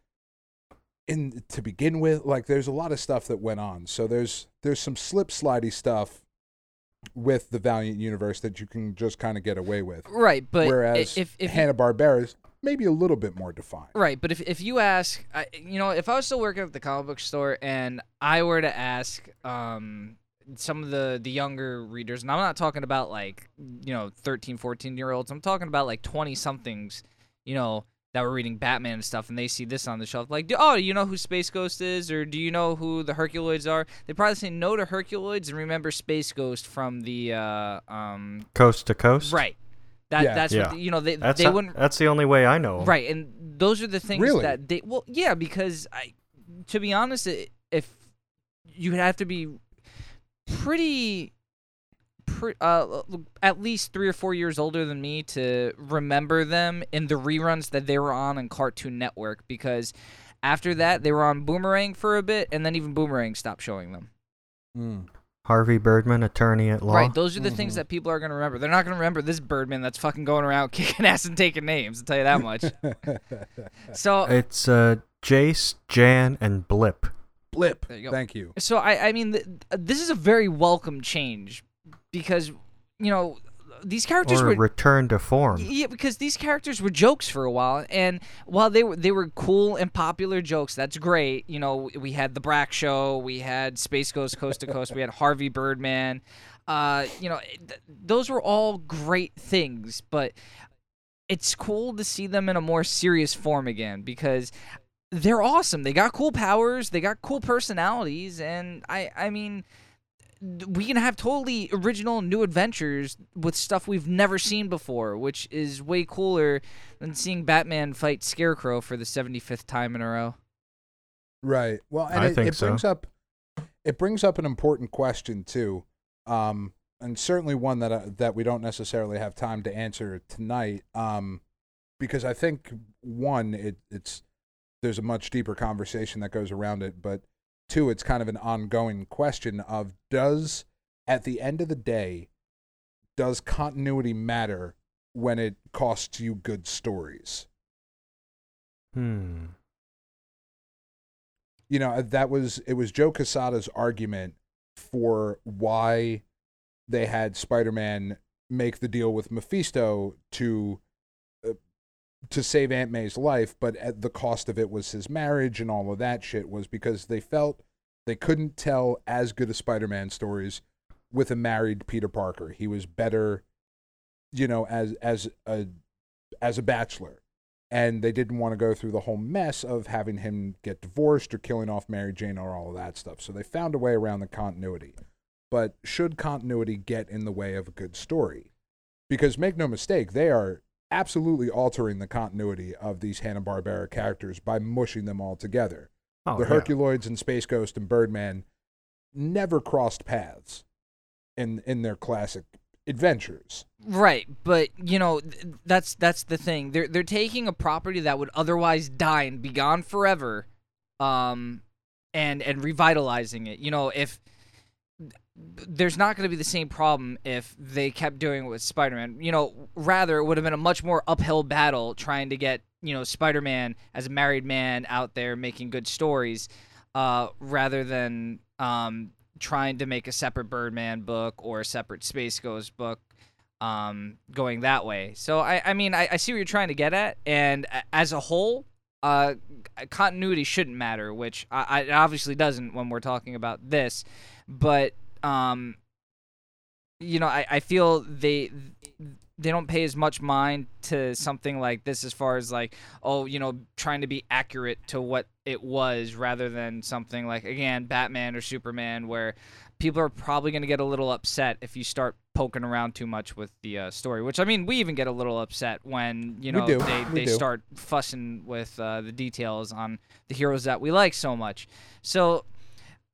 in to begin with. Like there's a lot of stuff that went on. So there's there's some slip slidey stuff with the Valiant universe that you can just kind of get away with. Right, but Whereas if if Hanna Barbera's maybe a little bit more defined. Right, but if if you ask, I, you know, if I was still working at the comic book store and I were to ask um some of the the younger readers, and I'm not talking about like, you know, 13, 14 year olds. I'm talking about like 20 somethings, you know, that were reading Batman and stuff and they see this on the shelf like, "Oh, you know who Space Ghost is or do you know who the Herculoids are?" They probably say no to Herculoids and remember Space Ghost from the uh um Coast to coast. right. That Yeah. that's Yeah. what you know they That's they wouldn't that's the only way I know. 'em. Right, and those are the things Really? that they. Well, yeah, because I, to be honest, if you would have to be pretty, pre, uh, at least three or four years older than me to remember them in the reruns that they were on on Cartoon Network, because after that they were on Boomerang for a bit, and then even Boomerang stopped showing them. Mm. Harvey Birdman, attorney at law. Right, those are the things Mhm. that people are gonna remember. They're not gonna remember this Birdman that's fucking going around kicking ass and taking names. I'll tell you that much. So It's uh, Jace, Jan, and Blip. Blip. There you go. Thank you. So I, I mean, th- this is a very welcome change because, you know, these characters or were return to form. yeah, because these characters were jokes for a while, and while they were they were cool and popular jokes, that's great. You know, we had the Brak Show, we had Space Ghost Coast to Coast, we had Harvey Birdman. Uh, you know, th- those were all great things, but it's cool to see them in a more serious form again because they're awesome. They got cool powers, they got cool personalities, and I I mean we can have totally original new adventures with stuff we've never seen before, which is way cooler than seeing Batman fight Scarecrow for the 75th time in a row. Right. Well, and I it, think it so. brings up it brings up an important question too, um, and certainly one that uh, that we don't necessarily have time to answer tonight, um, because I think one it, it's there's a much deeper conversation that goes around it, but two, it's kind of an ongoing question of does at the end of the day, does continuity matter when it costs you good stories? Hmm. you know that was it was Joe Quesada's argument for why they had Spider-Man make the deal with Mephisto to uh, to save Aunt May's life, but at the cost of it was his marriage and all of that shit was because they felt they couldn't tell as good a Spider-Man stories with a married Peter Parker. He was better, you know, as as a as a bachelor and they didn't want to go through the whole mess of having him get divorced or killing off Mary Jane or all of that stuff. So they found a way around the continuity. But should continuity get in the way of a good story? Because make no mistake, they are absolutely altering the continuity of these Hanna-Barbera characters by mushing them all together. Oh, the yeah. And Space Ghost and Birdman never crossed paths in in their classic adventures. Right, but you know th- that's that's the thing. They're they're taking a property that would otherwise die and be gone forever, um, and and revitalizing it. You know, if there's not going to be the same problem if they kept doing it with Spider-Man. You know, rather it would have been a much more uphill battle trying to get you know Spider-Man as a married man out there making good stories, uh, rather than um trying to make a separate Birdman book or a separate Space Ghost book um, going that way. So I, I mean, I, I see what you're trying to get at, and as a whole, uh, continuity shouldn't matter, which I, I, obviously doesn't when we're talking about this. But um, you know, I, I feel they they don't pay as much mind to something like this as far as like oh you know trying to be accurate to what it was rather than something like again batman or superman where people are probably going to get a little upset if you start poking around too much with the uh, story which i mean we even get a little upset when you know they, We they do. start fussing with uh, the details on the heroes that we like so much so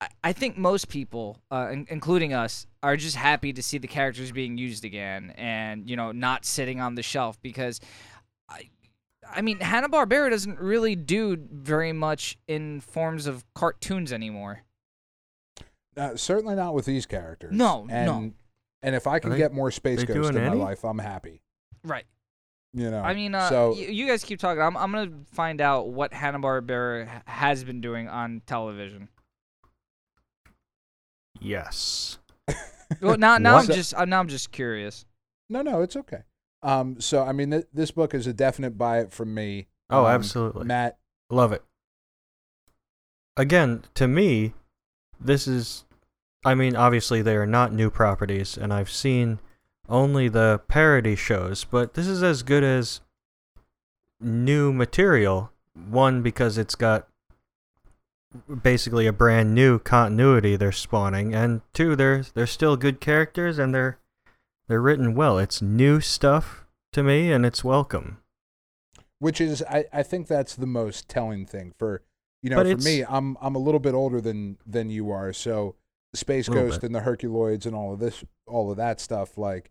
I- I think most people, uh, in- including us, are just happy to see the characters being used again, and you know, not sitting on the shelf because, I, I mean, Hanna Barbera doesn't really do very much in forms of cartoons anymore. Uh, certainly not with these characters. No, and, no. And if I can they- get more Space they Ghost doing in my life, I'm happy. Right. You know. I mean, uh, so y- you guys keep talking. I'm, I'm gonna find out what Hanna Barbera has been doing on television. Yes. Well, now, now I'm just, uh, now I'm just curious. no, no, it's okay. Um, so I mean, th- this book is a definite buy it from me. Oh, Um, absolutely. Matt. Love it. Again, to me, this is. I mean, obviously, they are not new properties, and I've seen only the parody shows, but this is as good as new material. One, because it's got basically a brand new continuity they're spawning, and two, they're they're still good characters and they're they're written well. It's new stuff to me, and it's welcome. which is I, I think that's the most telling thing for you know But for me I'm I'm a little bit older than than you are so Space Ghost bit. and the Herculoids and all of this all of that stuff like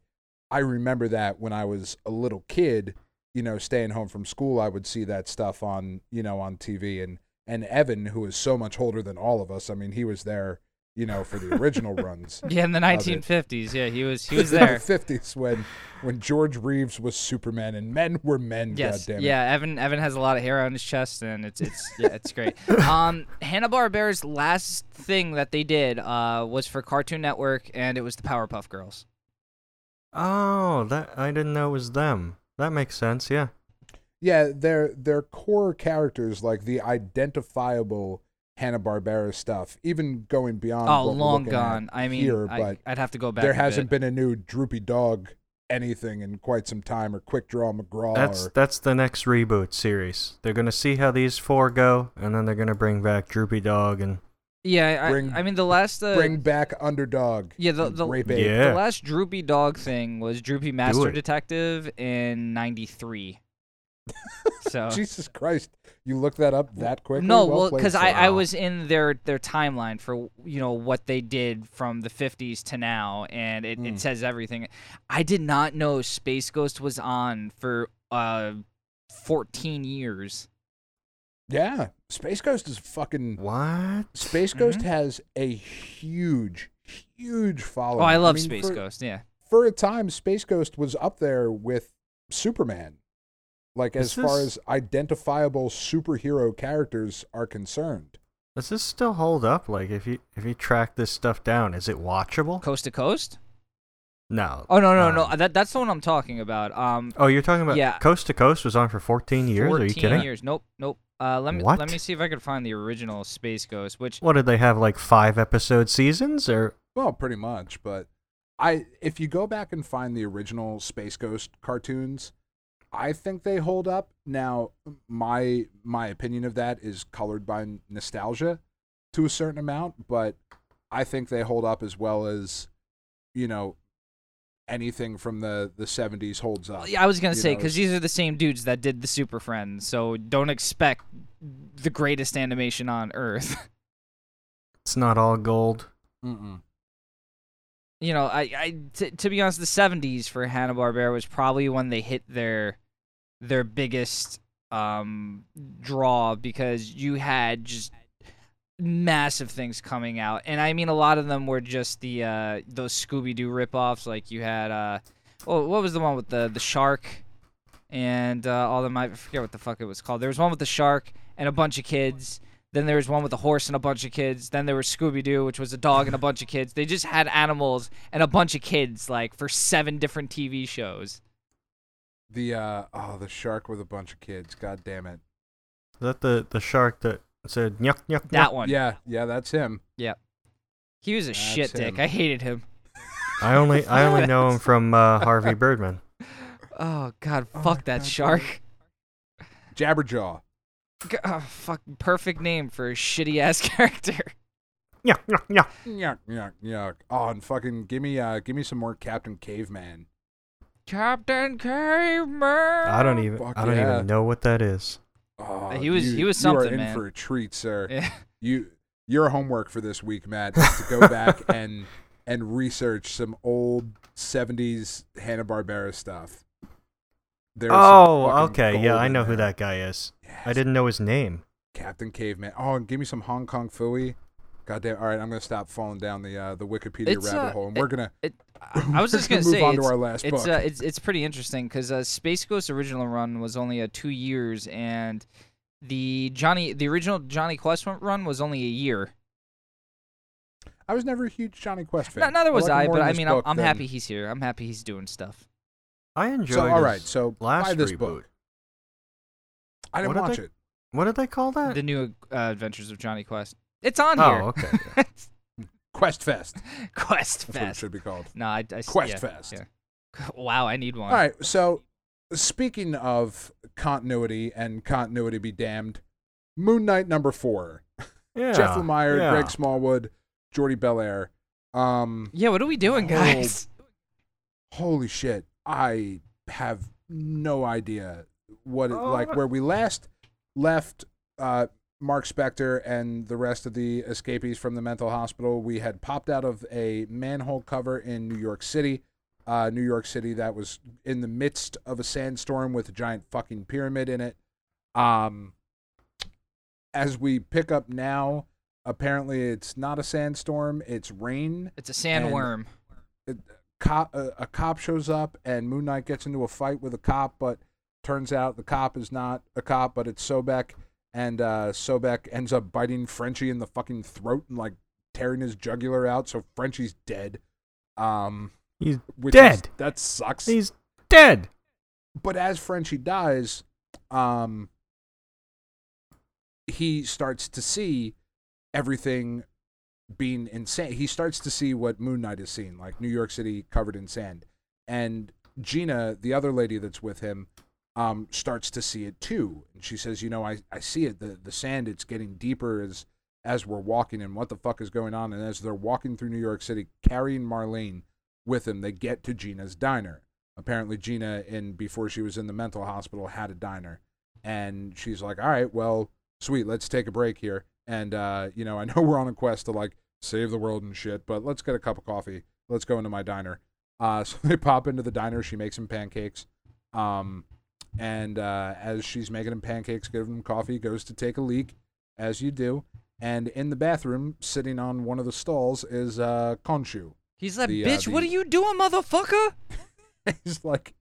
I remember that when I was a little kid you know staying home from school I would see that stuff on you know on TV and and Evan who is so much older than all of us I mean he was there you know for the original runs Yeah, in the 1950s. Yeah, he was he was in there. the 50s when when George Reeves was Superman and men were men Yes. goddammit. Yeah, Evan Evan has a lot of hair on his chest and it's it's yeah, it's great. Um Hanna Barbera's last thing that they did uh was for Cartoon Network and it was the Powerpuff Girls. Oh, that I didn't know it was them. That makes sense. Yeah. Yeah, their their core characters, like the identifiable Hanna Barbera stuff, even going beyond. Oh, long gone. I mean, here, I, but I'd have to go back. there a hasn't bit. been a new Droopy Dog anything in quite some time, or Quick Draw McGraw. That's or, that's the next reboot series. They're gonna see how these four go, and then they're gonna bring back Droopy Dog and Yeah, I, Bring- I mean the last. Uh, bring back Underdog. Yeah, the- the- Rape Yeah. The last Droopy Dog thing was Droopy Master. Detective in '93. so Jesus Christ, you looked that up that quick? no, Well well, played, because sir. I, I was in their their timeline for you know what they did from the 50s to now, and it, Mm. it says everything. I did not know Space Ghost was on for uh 14 years. yeah, Space Ghost is fucking. what? Space Ghost Mhm. has a huge, huge following. Oh, I love mean, Space for, Ghost. Yeah. For a time, Space Ghost was up there with Superman. Like as Is far as identifiable superhero characters are concerned. Does this still hold up? Like, if you if you track this stuff down, is it watchable? Coast to Coast. No. Oh no no Um, no, that that's the one I'm talking about. Um, Oh, you're talking about Yeah. Coast to Coast was on for 14 years? 14 Are you kidding? years. Nope nope. Uh, let me What? let me see if I can find the original Space Ghost, which What did they have like five episode seasons or? Well, pretty much, but I if you go back and find the original Space Ghost cartoons, I think they hold up. Now, my my opinion of that is colored by nostalgia to a certain amount, but I think they hold up as well as you know anything from the the 70s holds up. Yeah, I was gonna say because these are the same dudes that did the Super Friends, so don't expect the greatest animation on Earth. It's not all gold. Mm-mm. You know, I, I t- to be honest, the '70s for Hanna Barbera was probably when they hit their their biggest um draw because you had just massive things coming out, and I mean a lot of them were just the uh those Scooby Doo ripoffs. Like you had uh, oh, what was the one with the the shark? And uh, all them, I forget what the fuck it was called. There was one with the shark and a bunch of kids. Then there was one with a horse and a bunch of kids. Then there was Scooby Doo, which was a dog and a bunch of kids. They just had animals and a bunch of kids, like for seven different TV shows. The uh oh, the shark with a bunch of kids. God damn it. Is that the the shark that said nyuk nyuk? That one. Yeah, yeah, that's him. Yeah, he was a That's shit dick. him. I hated him. I only I only know him from uh, Harvey Birdman. Oh god, Oh fuck my that God, shark. Jabberjaw. G- Oh, fuck, perfect name for a shitty ass character. Nyuk nyuk nyuk. Yuck, yuck, yuck. Oh, and fucking give me uh give me some more Captain Caveman. Captain Caveman. I don't even Fuck I don't yeah. even know what that is. Oh, He was- you, he was You are something, in man. for a treat, sir. Yeah. You your homework for this week, Matt, is to go back and and research some old '70s Hanna Barbera stuff. There's Oh, okay. Yeah, I in know who that guy is. I didn't know his name. Captain Caveman. Oh, and give me some Hong Kong Phooey. Goddamn. All right, I'm gonna stop falling down the uh, the Wikipedia It's, rabbit uh, hole, and we're gonna It, I, I was we're just gonna say, move say on it's, to our last it's book. uh, it's it's pretty interesting because uh, Space Ghost original run was only a two years, and the Johnny the original Jonny Quest run was only a year. I was never a huge Jonny Quest fan. No, neither was like I, but I mean, I'm, I'm than- happy he's here. I'm happy he's doing stuff. I enjoyed. So all right, so last buy this reboot. book. I didn't What did watch they- it. What did they call that? The new uh, Adventures of Jonny Quest. It's on here. oh, here. okay. yeah. Quest Fest. Quest That's what it Fest. should be called. No, I, I Quest yeah, Fest. yeah. Wow, I need one. All right. So, speaking of continuity and continuity be damned, Moon Knight number four. yeah. Jeff Lemire, yeah. Greg Smallwood, Jordie Bellaire. Um, Yeah, what are we doing, Oh. guys? holy shit! I have no idea what it, Oh, like where we last left. Uh, Marc Spector and the rest of the escapees from the mental hospital. We had popped out of a manhole cover in New York City. Uh, New York City that was in the midst of a sandstorm with a giant fucking pyramid in it. Um, as we pick up now, apparently it's not a sandstorm; it's rain. It's a sandworm. Cop, a, a cop shows up, and Moon Knight gets into a fight with a cop, but turns out the cop is not a cop, but it's Sobek, and uh, Sobek ends up biting Frenchie in the fucking throat and like tearing his jugular out, so Frenchie's dead. Um, He's which is- dead. that sucks. He's dead. but as Frenchie dies, um, he starts to see everything being insane. He starts to see what Moon Knight is seeing, like New York City covered in sand. And Gina, the other lady that's with him, um, starts to see it too. And she says, "You know, I, I see it. The the sand it's getting deeper as as we're walking. And what the fuck is going on?" And as they're walking through New York City, carrying Marlene with them, they get to Gina's diner. Apparently, Gina, in before she was in the mental hospital, had a diner, and she's like, "All right, well, sweet, let's take a break here." And uh, you know, I know we're on a quest to like save the world and shit, but let's get a cup of coffee. Let's go into my diner. Uh, so they pop into the diner. She makes some pancakes. Um, and uh, as she's making him pancakes, giving him coffee, goes to take a leak, as you do. And in the bathroom, sitting on one of the stalls, is uh, Khonshu. He's like, The, uh, bitch, what are you doing, motherfucker? he's like,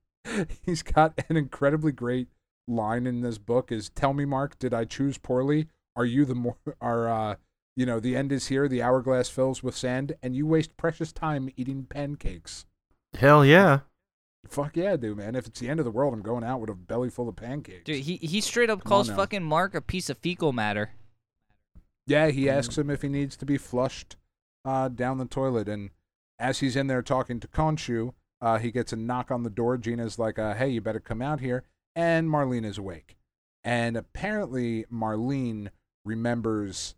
he's got an incredibly great line in this book. Is tell me, Marc, did I choose poorly? Are you the more? Are uh, you know, the end is here. The hourglass fills with sand, and you waste precious time eating pancakes. Hell yeah. Fuck yeah, dude, man. If it's the end of the world, I'm going out with a belly full of pancakes. Dude, he, he straight up Come on calls now. fucking Marc a piece of fecal matter. Yeah, he asks him if he needs to be flushed uh, down the toilet. And as he's in there talking to Khonshu, uh, he gets a knock on the door. Gina's like, uh, hey, you better come out here. And Marlene is awake. And apparently, Marlene remembers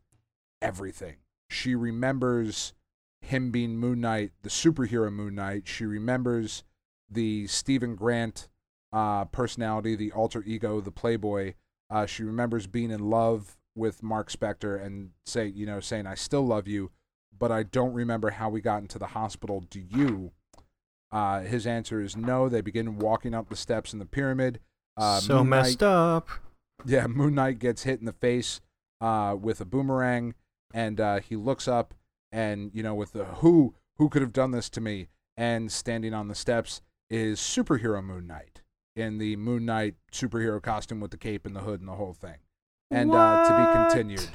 everything. She remembers him being Moon Knight, the superhero Moon Knight. She remembers the Steven Grant uh, personality, the alter ego, the Playboy. Uh, she remembers being in love with Marc Spector and say, you know, saying, "I still love you," but I don't remember how we got into the hospital. Do you? Uh, his answer is no. They begin walking up the steps in the pyramid. Uh, so Moon Knight- messed up. yeah, Moon Knight gets hit in the face uh, with a boomerang, and uh, he looks up, and you know, with the who who could have done this to me, and standing on the steps is superhero Moon Knight in the Moon Knight superhero costume with the cape and the hood and the whole thing, and uh, to be continued.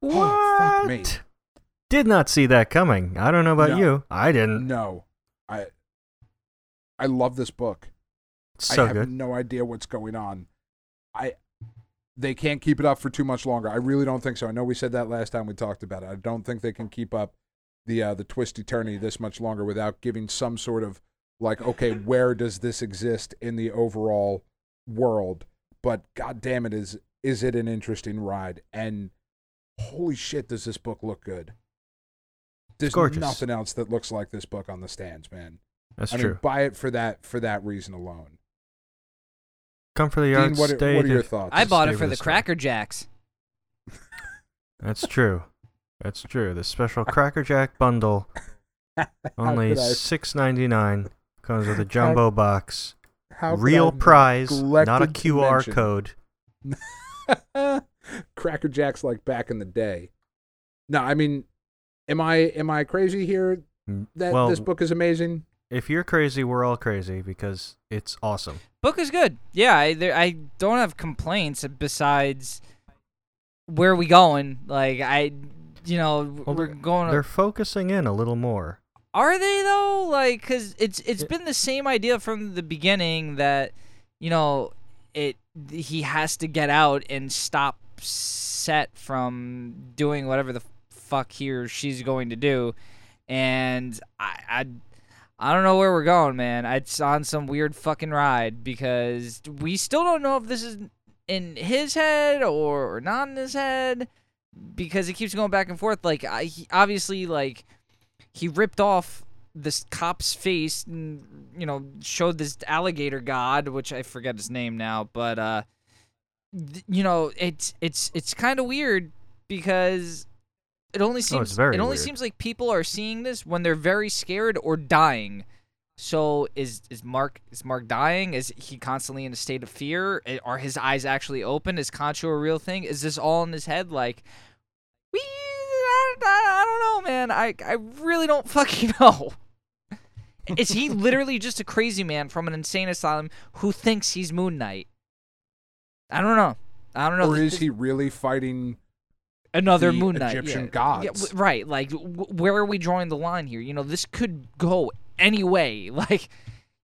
What? Oh, fuck me. Did not see that coming. I don't know about No. you. I didn't. No, I I love this book. So I have good. no idea what's going on. I they can't keep it up for too much longer. I really don't think so. I know we said that last time we talked about it. I don't think they can keep up the uh, the twisty turny this much longer without giving some sort of like, okay, where does this exist in the overall world? But god damn it, is is it an interesting ride? And holy shit, does this book look good? There's gorgeous. nothing else that looks like this book on the stands, man. That's I true. mean, buy it for that for that reason alone. Come for the Dean, yard what, are- what are your thoughts? I bought it for the the story. Cracker Jacks. That's true. That's true. The special Cracker Jack bundle, only could I- six ninety nine, comes with a jumbo box, How real prize, not a QR mention- code. Cracker Jacks like back in the day. No, I mean, am I am I crazy here Mm, that well, this book is amazing? if you're crazy, we're all crazy because it's awesome. Book is good. Yeah, I there, I don't have complaints besides where are we going? Like I, you know, Well, we're they're- going. They're focusing in a little more. Are they though? Like, cause it's it's been the same idea from the beginning that, you know, it he has to get out and stop Set from doing whatever the fuck he or she's going to do, and I I, I don't know where we're going, man. It's on some weird fucking ride because we still don't know if this is in his head or, or not in his head because it keeps going back and forth. Like, I obviously like he ripped off this cop's face and you know showed this alligator god which i forget his name now but uh th- you know it's it's it's kind of weird because it only seems Oh, it's very it only weird. seems like people are seeing this when they're very scared or dying. So is is mark is mark dying? Is he constantly in a state of fear? Are his eyes actually open? Is Khonshu a real thing? Is this all in his head? Like we I, I, don't know man i i really don't fucking know is he literally just a crazy man from an insane asylum who thinks he's Moon Knight? I don't know. I don't know. Or is he really fighting another the Moon Knight. Egyptian yeah. gods. Yeah, w- right. Like, w- where are we drawing the line here? You know, this could go any way. Like,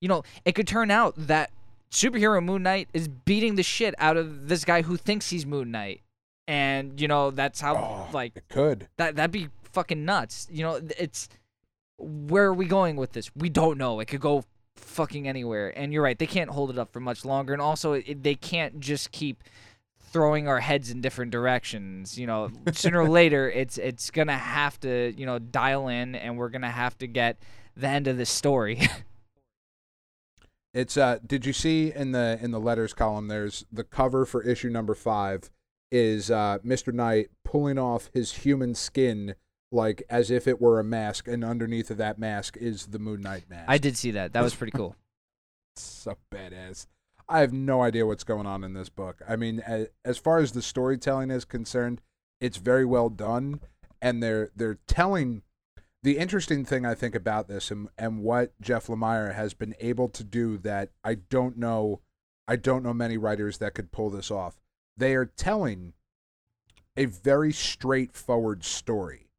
you know, it could turn out that superhero Moon Knight is beating the shit out of this guy who thinks he's Moon Knight, and you know that's how Oh, like it could. that that'd be fucking nuts. You know, it's where are we going with this? We don't know. It could go fucking anywhere. And you're right, they can't hold it up for much longer. And also, it, they can't just keep throwing our heads in different directions. You know, sooner or later, it's it's gonna have to you know dial in, and we're gonna have to get the end of this story. It's uh did you see in the in the letters column there's the cover for issue number 5 is uh Mr. Knight pulling off his human skin like as if it were a mask and underneath of that mask is the Moon Knight mask. I did see that. That was pretty cool. so badass. I have no idea what's going on in this book. I mean, as, as far as the storytelling is concerned, it's very well done, and they're they're telling. The interesting thing I think about this and and what Jeff Lemire has been able to do that I don't know, I don't know many writers that could pull this off. They are telling a very straightforward story.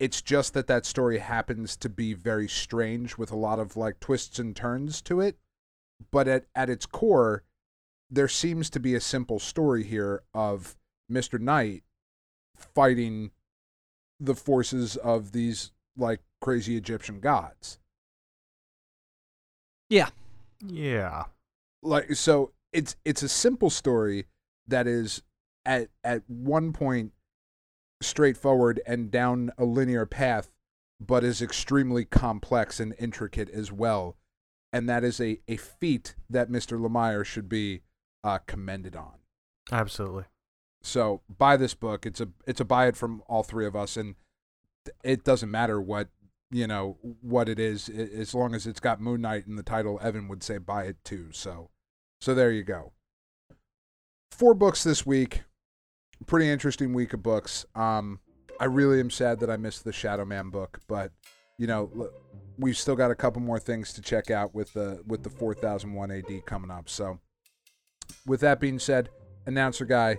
It's just that that story happens to be very strange with a lot of like twists and turns to it but at, at its core, there seems to be a simple story here of Mr. Knight fighting the forces of these like crazy Egyptian gods. Yeah. Yeah. Like so it's it's a simple story that is at at one point straightforward and down a linear path but is extremely complex and intricate as well. And that is a, a feat that Mr. Lemire should be uh, commended on. Absolutely. So buy this book. It's a it's a buy it from all three of us, and it doesn't matter what you know what it is, as long as it's got Moon Knight in the title. Evan would say buy it too. So, so there you go. Four books this week. Pretty interesting week of books. Um, I really am sad that I missed the Shadowman book, but you know we've still got a couple more things to check out with the with the 4001 AD coming up. So, with that being said, announcer guy,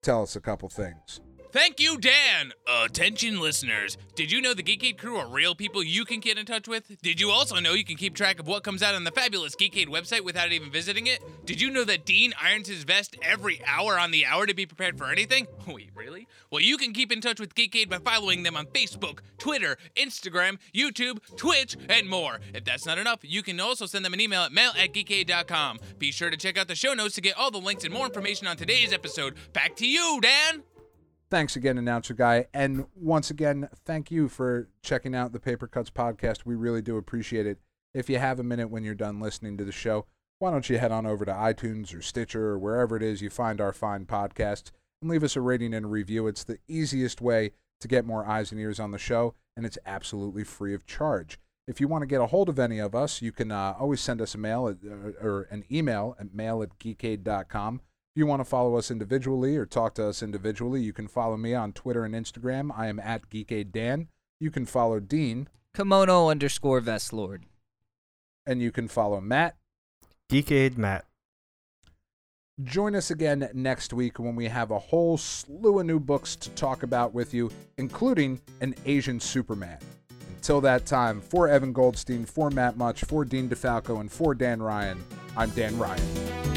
tell us a couple things. Thank you, Dan! Attention, listeners. Did you know the Geekade crew are real people you can get in touch with? Did you also know you can keep track of what comes out on the fabulous Geekade website without even visiting it? Did you know that Dean irons his vest every hour on the hour to be prepared for anything? Wait, really? Well, you can keep in touch with Geekade by following them on Facebook, Twitter, Instagram, YouTube, Twitch, and more. If that's not enough, you can also send them an email at mail at geekade.com. Be sure to check out the show notes to get all the links and more information on today's episode. Back to you, Dan! Thanks again, announcer guy. And once again, thank you for checking out the Paper Cuts podcast. We really do appreciate it. If you have a minute when you're done listening to the show, why don't you head on over to iTunes or Stitcher or wherever it is you find our fine podcasts and leave us a rating and a review. It's the easiest way to get more eyes and ears on the show, and it's absolutely free of charge. If you want to get a hold of any of us, you can uh, always send us a mail at, uh, or an email at mail at geekade.com. If you want to follow us individually or talk to us individually, you can follow me on Twitter and Instagram. I am at GeekadeDan. You can follow Dean, Kimono underscore vest lord. and you can follow Matt. Geekade Matt. Join us again next week when we have a whole slew of new books to talk about with you, including an Asian Superman. Until that time, for Evan Goldstein, for Matt Much, for Dean DeFalco, and for Dan Ryan, I'm Dan Ryan.